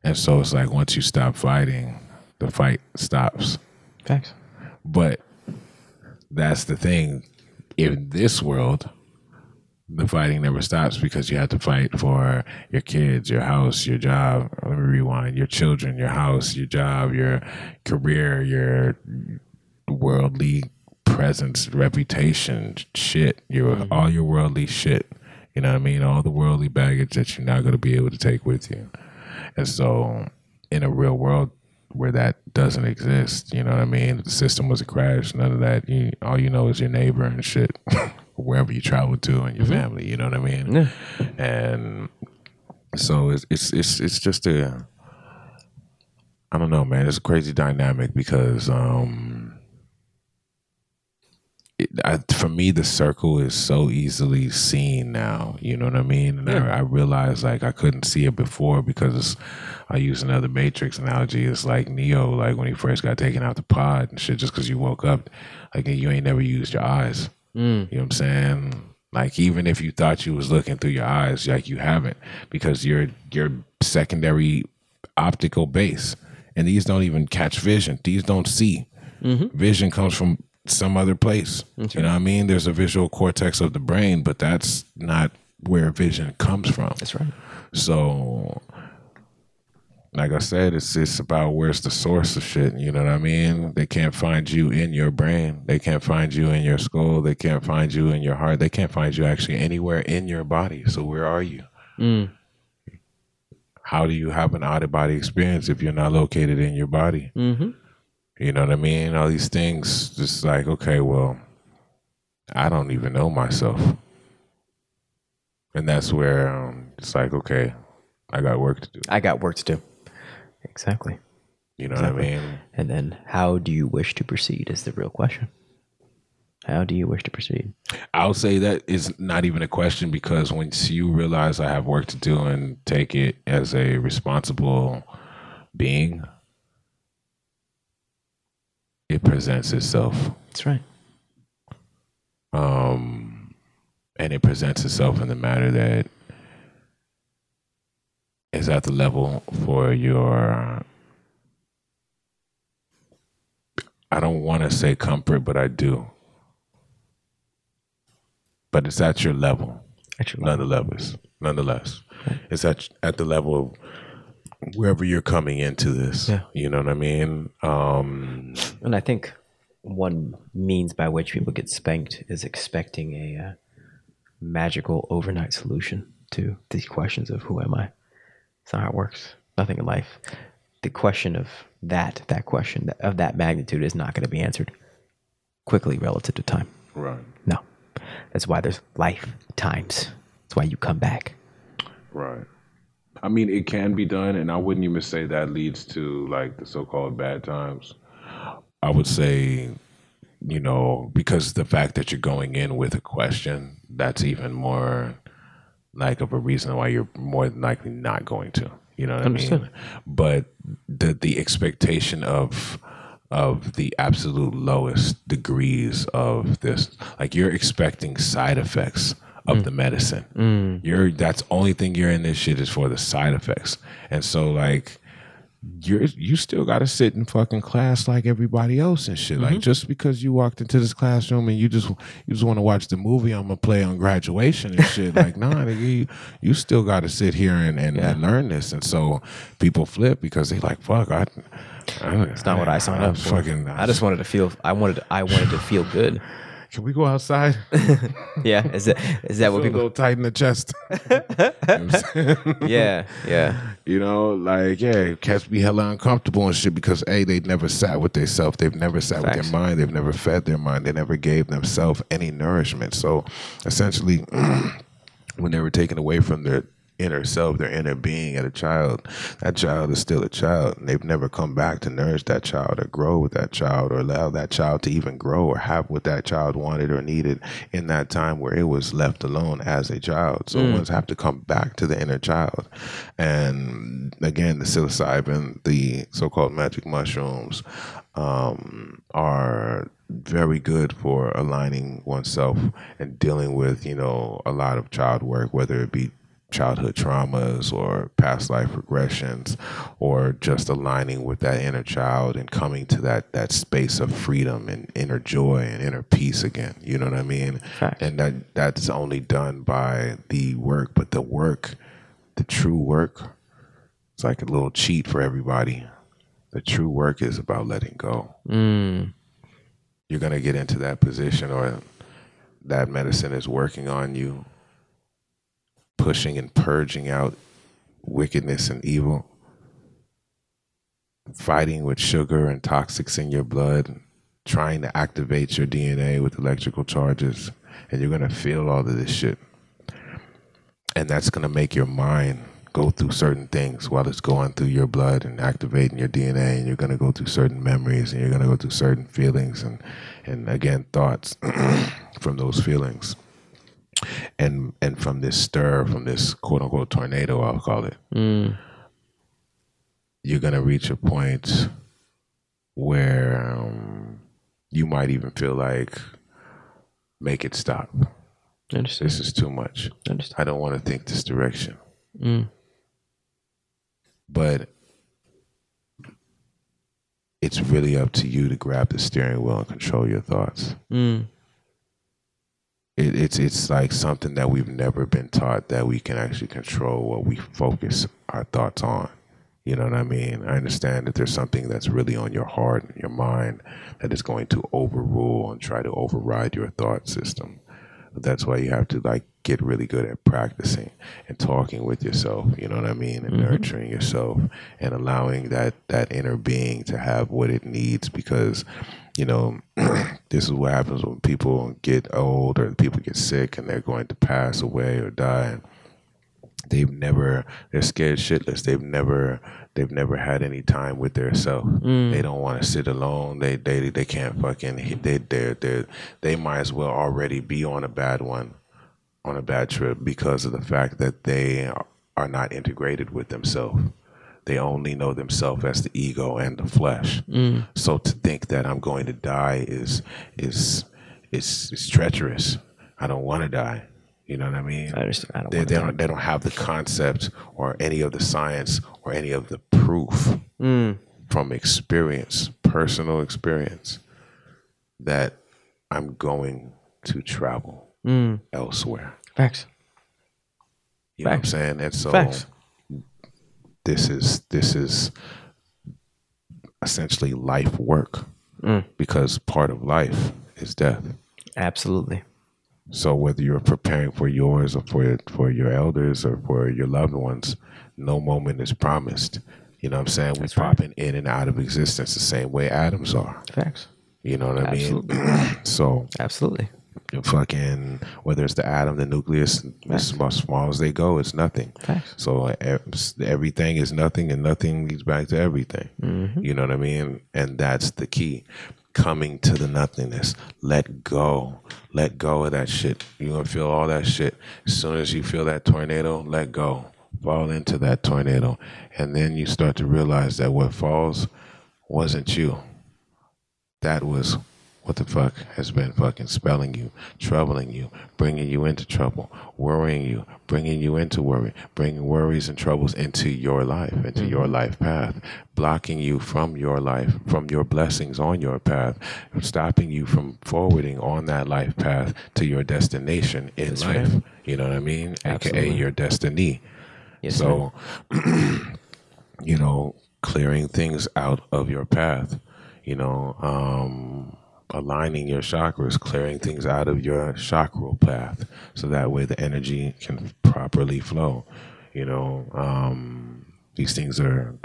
And so it's like once you stop fighting, the fight stops. Facts. But that's the thing. In this world, the fighting never stops because you have to fight for your kids, your house, your job. Let me rewind. Your children, your house, your job, your career, your worldly presence, reputation, shit. Your mm-hmm. all your worldly shit. You know what I mean? All the worldly baggage that you're not going to be able to take with you. And so, in a real world where that doesn't exist, you know what I mean? The system was a crash. None of that. You, all you know is your neighbor and shit, [LAUGHS] wherever you travel to, and your family. You know what I mean? Yeah. And so it's it's it's it's just a. I don't know, man. It's a crazy dynamic because um, it, I, for me, the circle is so easily seen now. You know what I mean? And Yeah. I, I realized like I couldn't see it before because I use another Matrix analogy. It's like Neo, like when he first got taken out the pod and shit, just because you woke up, like you ain't never used your eyes. Mm. You know what I'm saying? Like even if you thought you was looking through your eyes, like you haven't, because your your secondary optical base, and these don't even catch vision. These don't see. Vision comes from some other place. you know what I mean? There's a visual cortex of the brain, but that's not where vision comes from. That's right. So, like I said, it's it's about where's the source of shit. You know what I mean? They can't find you in your brain. They can't find you in your skull. They can't find you in your heart. They can't find you actually anywhere in your body. So where are you? Mm. How do you have an out of body experience if you're not located in your body? Mm-hmm. You know what I mean? All these things, just like okay, well, I don't even know myself, and that's where um, it's like okay, I got work to do. I got work to do. Exactly. You know Exactly. what I mean? And then, how do you wish to proceed is the real question. How do you wish to proceed? I'll say that is not even a question because once you realize I have work to do and take it as a responsible being, it presents itself. That's right. Um, and it presents itself in the manner that is at the level for your. I don't want to say comfort, but I do. But it's at your level Actually, nonetheless. Nonetheless, it's at at the level of wherever you're coming into this. Yeah. You know what I mean? Um, And I think one means by which people get spanked is expecting a uh, magical overnight solution to these questions of who am I? It's not how it works. Nothing in life. The question of that, that question of that magnitude is not going to be answered quickly relative to time. right. No. That's why there's lifetimes. That's why you come back. Right. I mean, it can be done, and I wouldn't even say that leads to like the so-called bad times. I would say, you know, because the fact that you're going in with a question, that's even more like of a reason why you're more than likely not going to. You know what I mean? But the the expectation of of the absolute lowest degrees of this, like you're expecting side effects of mm. the medicine. Mm. You're that's only thing you're in this shit is for the side effects. And so like you're you still gotta sit in fucking class like everybody else and shit. Like mm-hmm. just because you walked into this classroom and you just you just want to watch the movie I'm gonna play on graduation and shit. like [LAUGHS] nah, nigga, you you still gotta sit here and, and, and learn this. And so people flip because they like fuck I. I It's not what I signed up for. Fucking, I just wanted to feel. I wanted. I wanted to feel good. [SIGHS] [LAUGHS] can we go outside? [LAUGHS] Yeah. Is that is that what Feel a people? little tight in the chest. You know what I'm saying? Yeah. Yeah. You know, like yeah, cats be hella uncomfortable and shit because a they never sat with themselves. They've never sat with their mind. They've never fed their mind. They never gave themselves any nourishment. So essentially, [CLEARS THROAT] when they were taken away from their inner self, their inner being at a child, that child is still a child, and they've never come back to nourish that child or grow with that child or allow that child to even grow or have what that child wanted or needed in that time where it was left alone as a child. So ones have to come back to the inner child. And again, the psilocybin, the so-called magic mushrooms, um, are very good for aligning oneself and dealing with, you know, a lot of child work, whether it be childhood traumas or past life regressions or just aligning with that inner child and coming to that that space of freedom and inner joy and inner peace again. You know what i mean? Facts. and that that's only done by the work but the work the true work it's like a little cheat for everybody. The true work is about letting go. Mm. you're going to get into that position or that medicine is working on you pushing and purging out wickedness and evil fighting with sugar and toxics in your blood trying to activate your dna with electrical charges and you're going to feel all of this shit. And that's going to make your mind go through certain things while it's going through your blood and activating your DNA and you're going to go through certain memories and you're going to go through certain feelings and and again thoughts [CLEARS THROAT] from those feelings and and from this stir from this quote unquote tornado I'll call it Mm. you're going to reach a point where um, you might even feel like make it stop this is too much Understood. I don't want to think this direction Mm. but it's really up to you to grab the steering wheel and control your thoughts. Mm. It, it's it's like something that we've never been taught that we can actually control what we focus our thoughts on. You know what I mean? I understand that there's something that's really on your heart and your mind that is going to overrule and try to override your thought system. That's why you have to like get really good at practicing and talking with yourself, you know what I mean? And mm-hmm. nurturing yourself and allowing that that inner being to have what it needs because you know, [CLEARS THROAT] this is what happens when people get old or people get sick and they're going to pass away or die. And they've never they're scared shitless. They've never they've never had any time with their self. They mm. don't want to sit alone. They they they can't fucking they they they they might as well already be on a bad one, on a bad trip because of the fact that they are not integrated with themselves. They only know themselves as the ego and the flesh. Mm. So to think that I'm going to die is is is is treacherous. I don't want to die. You know what I mean? I understand. I don't they, they don't they don't have the concept or any of the science or any of the proof Mm. from experience, personal experience, that I'm going to travel Mm. elsewhere. Facts. You know what I'm Facts. saying? And so Facts. this is this is essentially life work Mm. because part of life is death. Absolutely. So whether you're preparing for yours or for for your elders or for your loved ones, no moment is promised. You know what I'm saying? We're right. popping in and out of existence the same way atoms are. Facts. You know what I Absolutely. mean? [CLEARS THROAT] so Absolutely. fucking whether it's the atom, the nucleus, as small, small as they go, it's nothing. Facts. So everything is nothing, and nothing leads back to everything. Mm-hmm. You know what I mean? And that's the key. Coming to the nothingness. Let go. Let go of that shit. You're gonna feel all that shit. As soon as you feel that tornado, let go. Fall into that tornado. And then you start to realize that what falls wasn't you. That was what the fuck has been fucking spelling you, troubling you, bringing you into trouble, worrying you, bringing you into worry, bringing worries and troubles into your life, into your life path, blocking you from your life, from your blessings on your path, stopping you from forwarding on that life path to your destination in That's life. right. You know what I mean? Absolutely. AKA your destiny. Yes, So, [CLEARS THROAT] you know, clearing things out of your path, you know, um, aligning your chakras, clearing things out of your chakra path, so that way the energy can properly flow. You know, um, these things are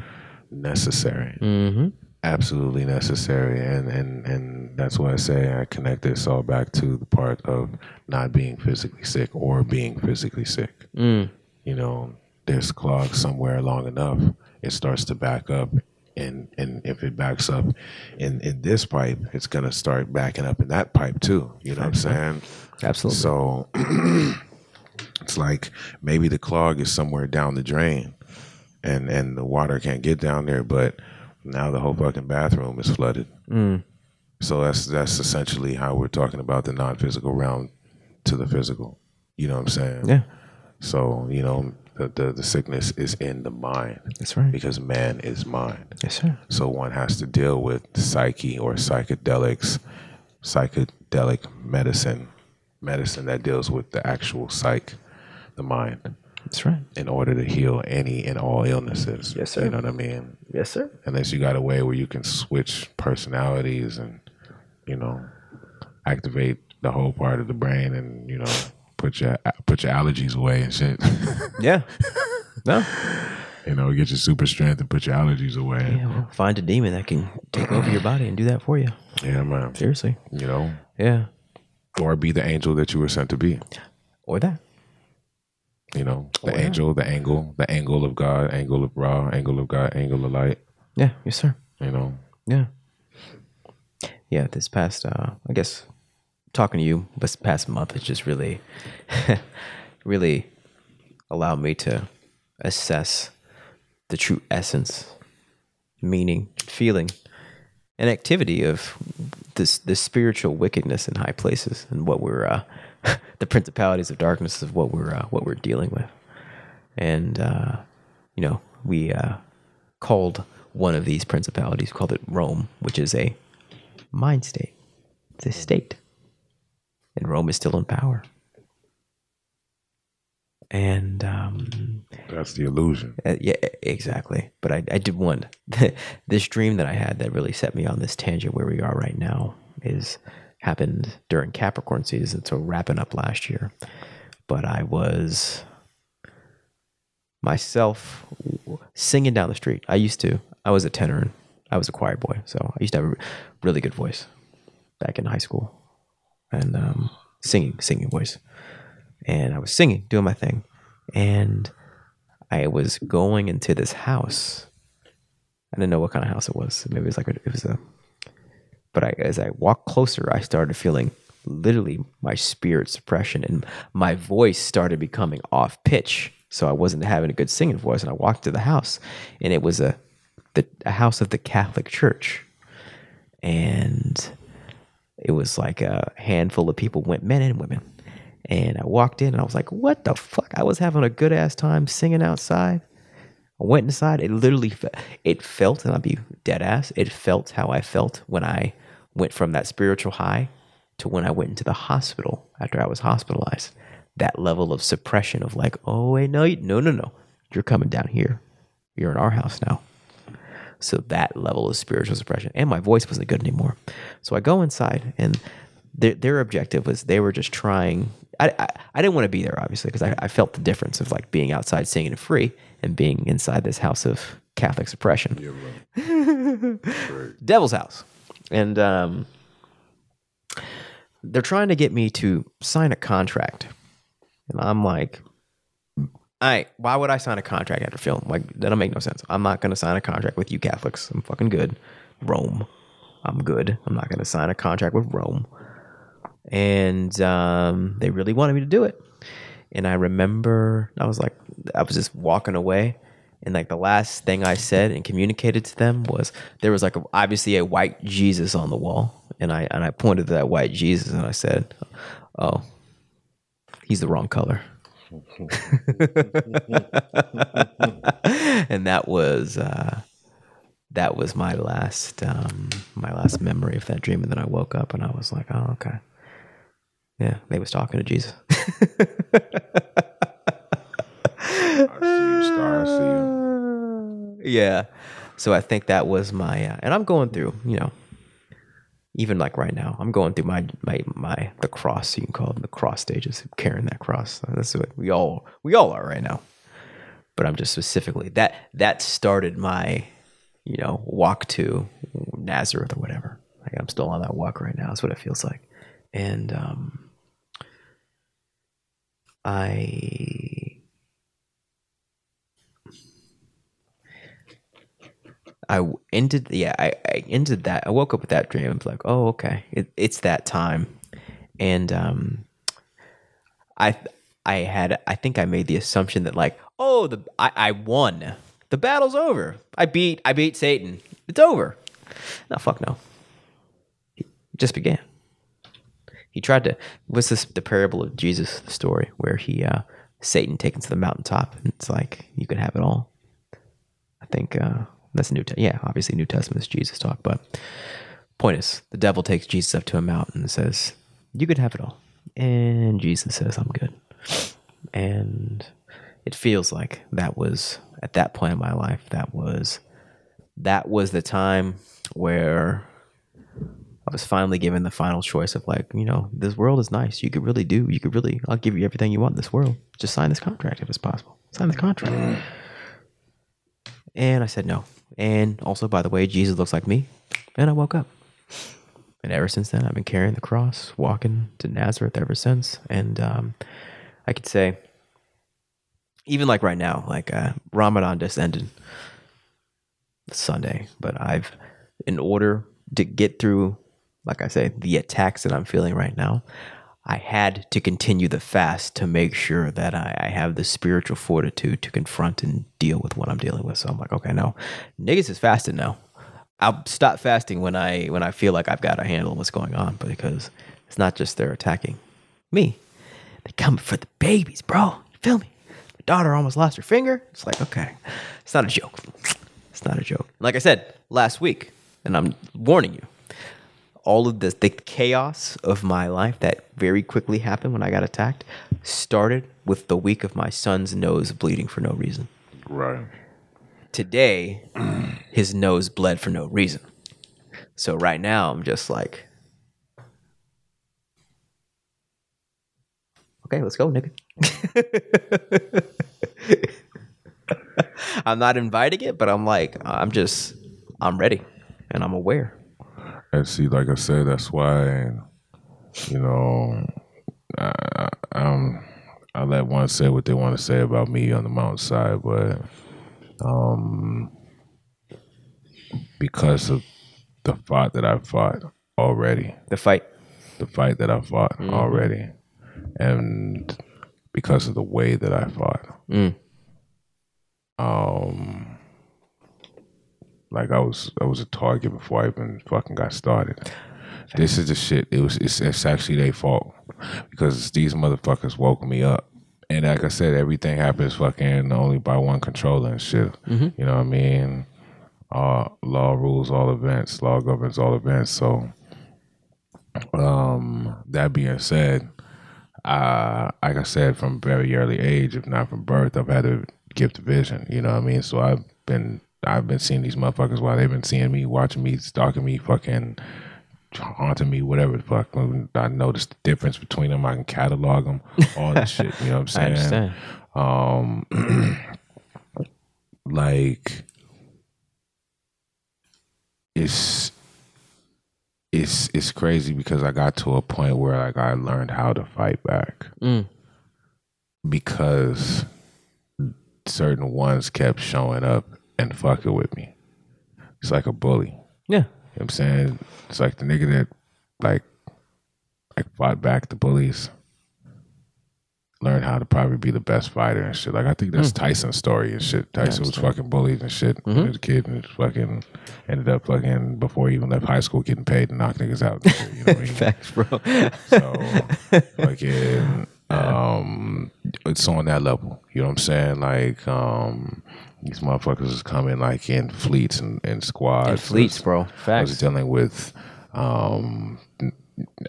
necessary, Mm-hmm. absolutely necessary, and and and that's why I say I connect this all back to the part of not being physically sick or being physically sick Mm. you know, there's clogged somewhere long enough, it starts to back up. And, and if it backs up in, in this pipe, it's going to start backing up in that pipe too. You know what I'm saying? Absolutely. So [CLEARS THROAT] it's like maybe the clog is somewhere down the drain and, and the water can't get down there, but now the whole fucking bathroom is flooded. Mm. So that's that's essentially how we're talking about the non physical realm to the physical. You know what I'm saying? Yeah. So, you know, the, the, the sickness is in the mind That's right. because man is mind. Yes, sir. So one has to deal with psyche or psychedelics, psychedelic medicine, medicine that deals with the actual psyche, the mind, That's right. in order to heal any and all illnesses. Yes, sir. You know what I mean? Yes, sir. Unless you got a way where you can switch personalities and, you know, activate the whole part of the brain and, you know, put your put your allergies away and shit. [LAUGHS] Yeah. No. you know, get your super strength and put your allergies away. Yeah, well, find a demon that can take over your body and do that for you. Yeah, man. Seriously. You know, Yeah. or be the angel that you were sent to be. Or that. You know, the yeah. angel, the angle, the angle of God, angle of Ra, angle of God, angle of light. Yeah. Yes, sir. You know, Yeah. Yeah. This past, uh, I guess, talking to you this past month has just really, [LAUGHS] really allowed me to assess the true essence, meaning, feeling, and activity of this this spiritual wickedness in high places and what we're uh, [LAUGHS] the principalities of darkness of what we're uh, what we're dealing with, and uh, you know we uh, called one of these principalities, called it Rome, which is a mind state. It's a state. And Rome is still in power. And um, That's the illusion. uh, yeah, exactly. But I, I did one. [LAUGHS] this dream that I had that really set me on this tangent where we are right now is happened during Capricorn season, so wrapping up last year. But I was myself singing down the street. I used to. I was a tenor. And I was a choir boy, so I used to have a really good voice back in high school, and um, singing, singing voice. And I was singing, doing my thing, and I was going into this house. I didn't know what kind of house it was. Maybe it was like a, it was a. But I, as I walked closer, I started feeling literally my spirit suppression, and my voice started becoming off pitch. So I wasn't having a good singing voice, and I walked to the house, and it was a the a house of the Catholic Church, and it was like a handful of people, went men and women. And I walked in and I was like, what the fuck? I was having a good ass time singing outside. I went inside. It literally, it felt, and I'll be dead ass, it felt how I felt when I went from that spiritual high to when I went into the hospital after I was hospitalized. That level of suppression of like, oh, wait, no, no, no, no. You're coming down here. You're in our house now. So that level of spiritual suppression, and my voice wasn't good anymore. So I go inside, and their their objective was they were just trying. I I, I didn't want to be there obviously because I, I felt the difference of like being outside singing free and being inside this house of Catholic suppression, [LAUGHS] devil's house, and um, they're trying to get me to sign a contract, and I'm like, I why would I sign a contract after film? Like that don't make no sense. I'm not gonna sign a contract with you Catholics. I'm fucking good. Rome. I'm good. I'm not gonna sign a contract with Rome. And um, they really wanted me to do it. And I remember I was like I was just walking away and like the last thing I said and communicated to them was there was like a, obviously a white Jesus on the wall. And I and I pointed to that white Jesus and I said, Oh, he's the wrong color. [LAUGHS] and that was uh, that was my last um, my last memory of that dream. And then I woke up and I was like, oh okay, yeah, they was talking to Jesus. [LAUGHS] I see you, Star. I see you. yeah, so I think that was my uh, and I'm going through you know even like right now I'm going through my my my the cross you can call it the cross stages carrying that cross. That's what we all we all are right now. But I'm just specifically that that started my you know walk to Nazareth or whatever. Like I'm still on that walk right now that's what it feels like. And um I I ended, yeah, I, I ended that. I woke up with that dream. I was like, oh, okay, it, it's that time, and um, I, I had, I think I made the assumption that like, oh, the I, I won, the battle's over. I beat, I beat Satan. It's over. No, fuck no. It just began. He tried to. What's this? The parable of Jesus, the story where he, uh, Satan taken to the mountaintop, and it's like you can have it all. I think uh, that's New. Te- yeah, obviously New Testament is Jesus talk, but point is, the devil takes Jesus up to a mountain and says, "You could have it all," and Jesus says, "I'm good." And it feels like that was at that point in my life. That was that was the time where I was finally given the final choice of like, you know, this world is nice. You could really do. You could really. I'll give you everything you want in this world. Just sign this contract if it's possible. Sign the contract. And I said no. And also, by the way, Jesus looks like me. And I woke up. And ever since then, I've been carrying the cross, walking to Nazareth ever since. And um, I could say, even like right now, like uh, Ramadan just ended Sunday, but I've, in order to get through, like I say, the attacks that I'm feeling right now, I had to continue the fast to make sure that I, I have the spiritual fortitude to confront and deal with what I'm dealing with. So I'm like, okay, no, niggas is fasting now. I'll stop fasting when I when I feel like I've got a handle on what's going on, because it's not just they're attacking me, they coming for the babies, bro. You feel me? My daughter almost lost her finger. It's like, okay, it's not a joke. It's not a joke. Like I said last week, and I'm warning you, all of this, the chaos of my life that very quickly happened when I got attacked started with the week of my son's nose bleeding for no reason. Right. Today, his nose bled for no reason. So right now, I'm just like, okay, let's go, nigga. [LAUGHS] I'm not inviting it, but I'm like, I'm just, I'm ready and I'm aware. And see, like I said, that's why, you know, I, I, um, I let one say what they want to say about me on the mountainside, but um, because of the fight that I fought already, The fight. the fight that I fought already, and because of the way that I fought, Mm. um, like I was, I was a target before I even fucking got started. This is the shit. It was. It's, it's actually their fault because these motherfuckers woke me up. And like I said, everything happens fucking only by one controller and shit. You know what I mean? Uh, law rules all events. Law governs all events. So, um, that being said, uh, like I said, from very early age, if not from birth, I've had a gift of vision. You know what I mean? So I've been I've been seeing these motherfuckers while they've been seeing me, watching me, stalking me, fucking haunting me, whatever the fuck. I noticed the difference between them. I can catalog them, all this shit. You know what I'm [LAUGHS] saying? understand. Um, [CLEARS THROAT] like it's it's it's crazy because I got to a point where like I learned how to fight back Mm. because certain ones kept showing up and fucking with me. It's like a bully. Yeah. You know what I'm saying? It's like the nigga that like like fought back the bullies. Learned how to probably be the best fighter and shit. Like I think that's Tyson's story and shit. Tyson was understand. fucking bullied and shit when he was a kid and fucking ended up fucking before he even left high school getting paid to knock niggas out. Shit, you know what I mean? [LAUGHS] Facts, bro. So fucking um it's on that level. You know what I'm saying? Like um these motherfuckers is coming like in fleets and, and squads. And fleets, bro. I was dealing with um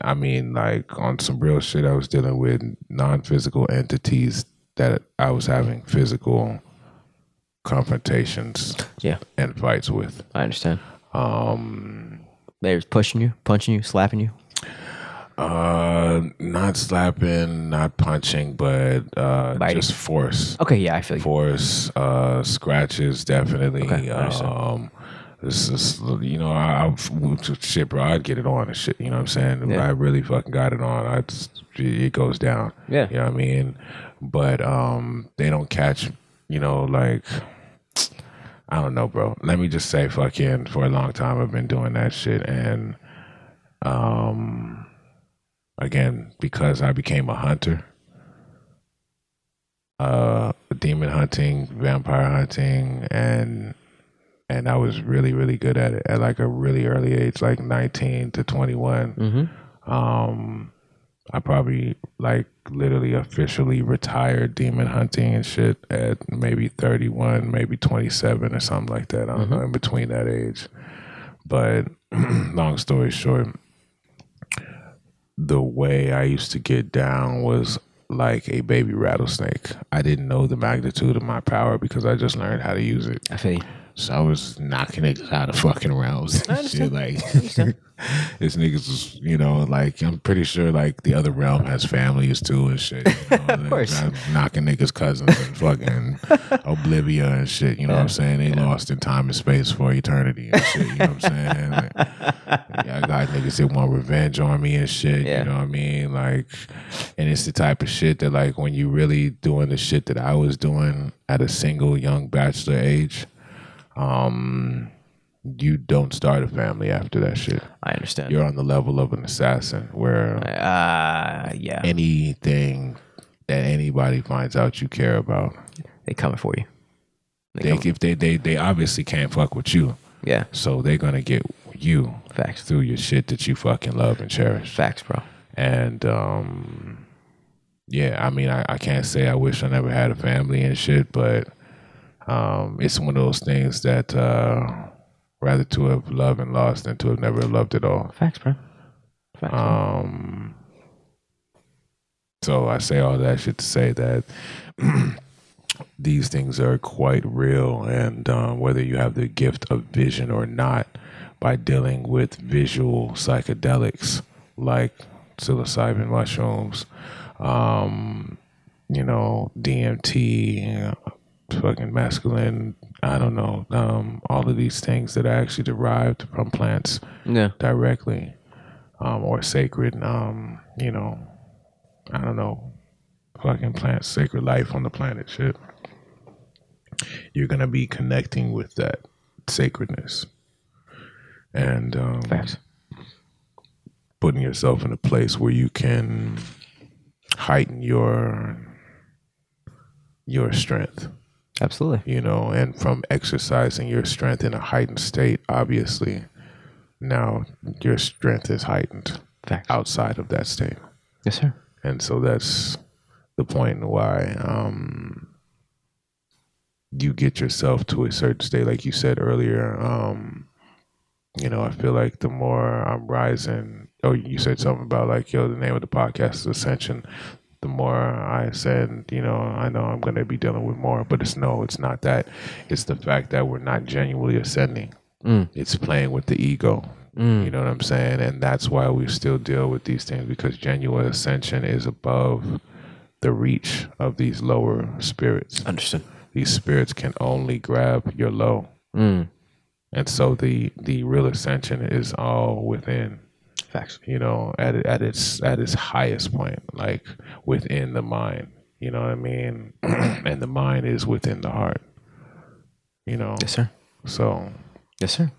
I mean like on some real shit I was dealing with non physical entities that I was having physical confrontations Yeah, and fights with. I understand. Um They're pushing you, punching you, slapping you. Uh, not slapping, not punching, but uh, Biting. just force, Okay, yeah, I feel you. force, uh, scratches, definitely. Okay, um, this is, you know, I, I shit, bro. I'd get it on and shit. You know what I'm saying? Yeah. I really fucking got it on. I just, it goes down. Yeah. you know what I mean. But um, they don't catch. You know, like. I don't know, bro. Let me just say, fucking, for a long time, I've been doing that shit, and um, again because I became a hunter. Uh, demon hunting, vampire hunting, and and I was really really good at it at like a really early age, like nineteen to twenty one. Mm-hmm. Um, I probably like literally officially retired demon hunting and shit at maybe 31, maybe 27 or something like that. I don't know, in between that age. But [CLEARS THROAT] long story short, the way I used to get down was like a baby rattlesnake. I didn't know the magnitude of my power because I just learned how to use it. I feel. So I was knocking niggas out of fucking realms and shit. Like [LAUGHS] this niggas was, you know, like I'm pretty sure like the other realm has families too and shit. You [LAUGHS] know? of course. knocking niggas cousins and fucking [LAUGHS] Oblivia and shit. You know what I'm saying? They lost in time and space for eternity and shit. You know what I'm saying? Like, yeah, I got niggas that want revenge on me and shit. Yeah. You know what I mean? Like, and it's the type of shit that like when you really doing the shit that I was doing at a single young bachelor age, um, you don't start a family after that shit. I understand. You're on the level of an assassin where uh, yeah, anything that anybody finds out you care about, they coming for you. They they if they they they obviously can't fuck with you, yeah, so they're gonna get you facts. through your shit that you fucking love and cherish. Facts, bro. And um, yeah, I mean, I, I can't say I wish I never had a family and shit, but um, it's one of those things that uh, rather to have loved and lost than to have never loved at all. Facts, bro. Facts. Um, so I say all that shit to say that [CLEARS THROAT] these things are quite real, and um, whether you have the gift of vision or not, by dealing with visual psychedelics like psilocybin mushrooms, um, you know, DMT, uh, fucking mescaline. I don't know. Um, all of these things that are actually derived from plants yeah. directly um, or sacred, um, you know, I don't know, fucking plants, sacred life on the planet shit. You're going to be connecting with that sacredness and um, Facts. putting yourself in a place where you can heighten your your strength Absolutely. you know, and from exercising your strength in a heightened state, obviously, now your strength is heightened Facts. outside of that state. Yes, sir. And so that's the point why um, you get yourself to a certain state, like you said earlier. Um, you know, I feel like the more I'm rising, oh, you said something about like, yo, the name of the podcast is Ascension. The more I said, you know, I know I'm going to be dealing with more, but it's no, it's not that. It's the fact that we're not genuinely ascending. Mm. It's playing with the ego. Mm. You know what I'm saying? And that's why we still deal with these things because genuine ascension is above the reach of these lower spirits. Understood. These spirits can only grab your low. Mm. And so the the real ascension is all within, Facts. you know, at at its at its highest point, like within the mind. You know what I mean? [CLEARS THROAT] and the mind is within the heart. You know. Yes, sir. So, Yes, sir.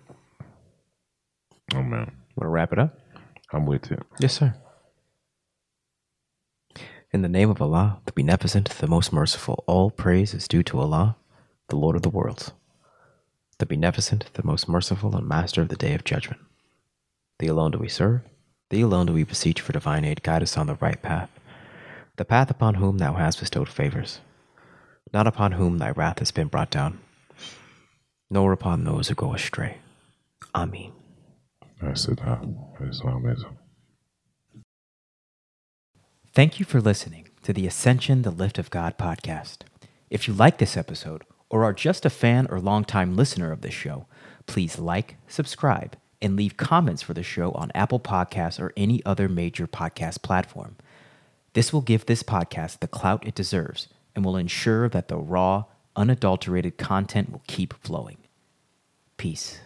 oh man, Want to wrap it up? I'm with you. Yes, sir. In the name of Allah, the Beneficent, the Most Merciful, all praise is due to Allah, the Lord of the worlds, the Beneficent, the Most Merciful, and Master of the Day of Judgment. Thee alone do we serve, thee alone do we beseech for divine aid, guide us on the right path, the path upon whom thou hast bestowed favors, not upon whom thy wrath has been brought down, nor upon those who go astray. Amen. That's it. Thank you for listening to the Ascension, the Lift of God podcast. If you like this episode or are just a fan or longtime listener of this show, please like, subscribe, and leave comments for the show on Apple Podcasts or any other major podcast platform. This will give this podcast the clout it deserves and will ensure that the raw, unadulterated content will keep flowing. Peace.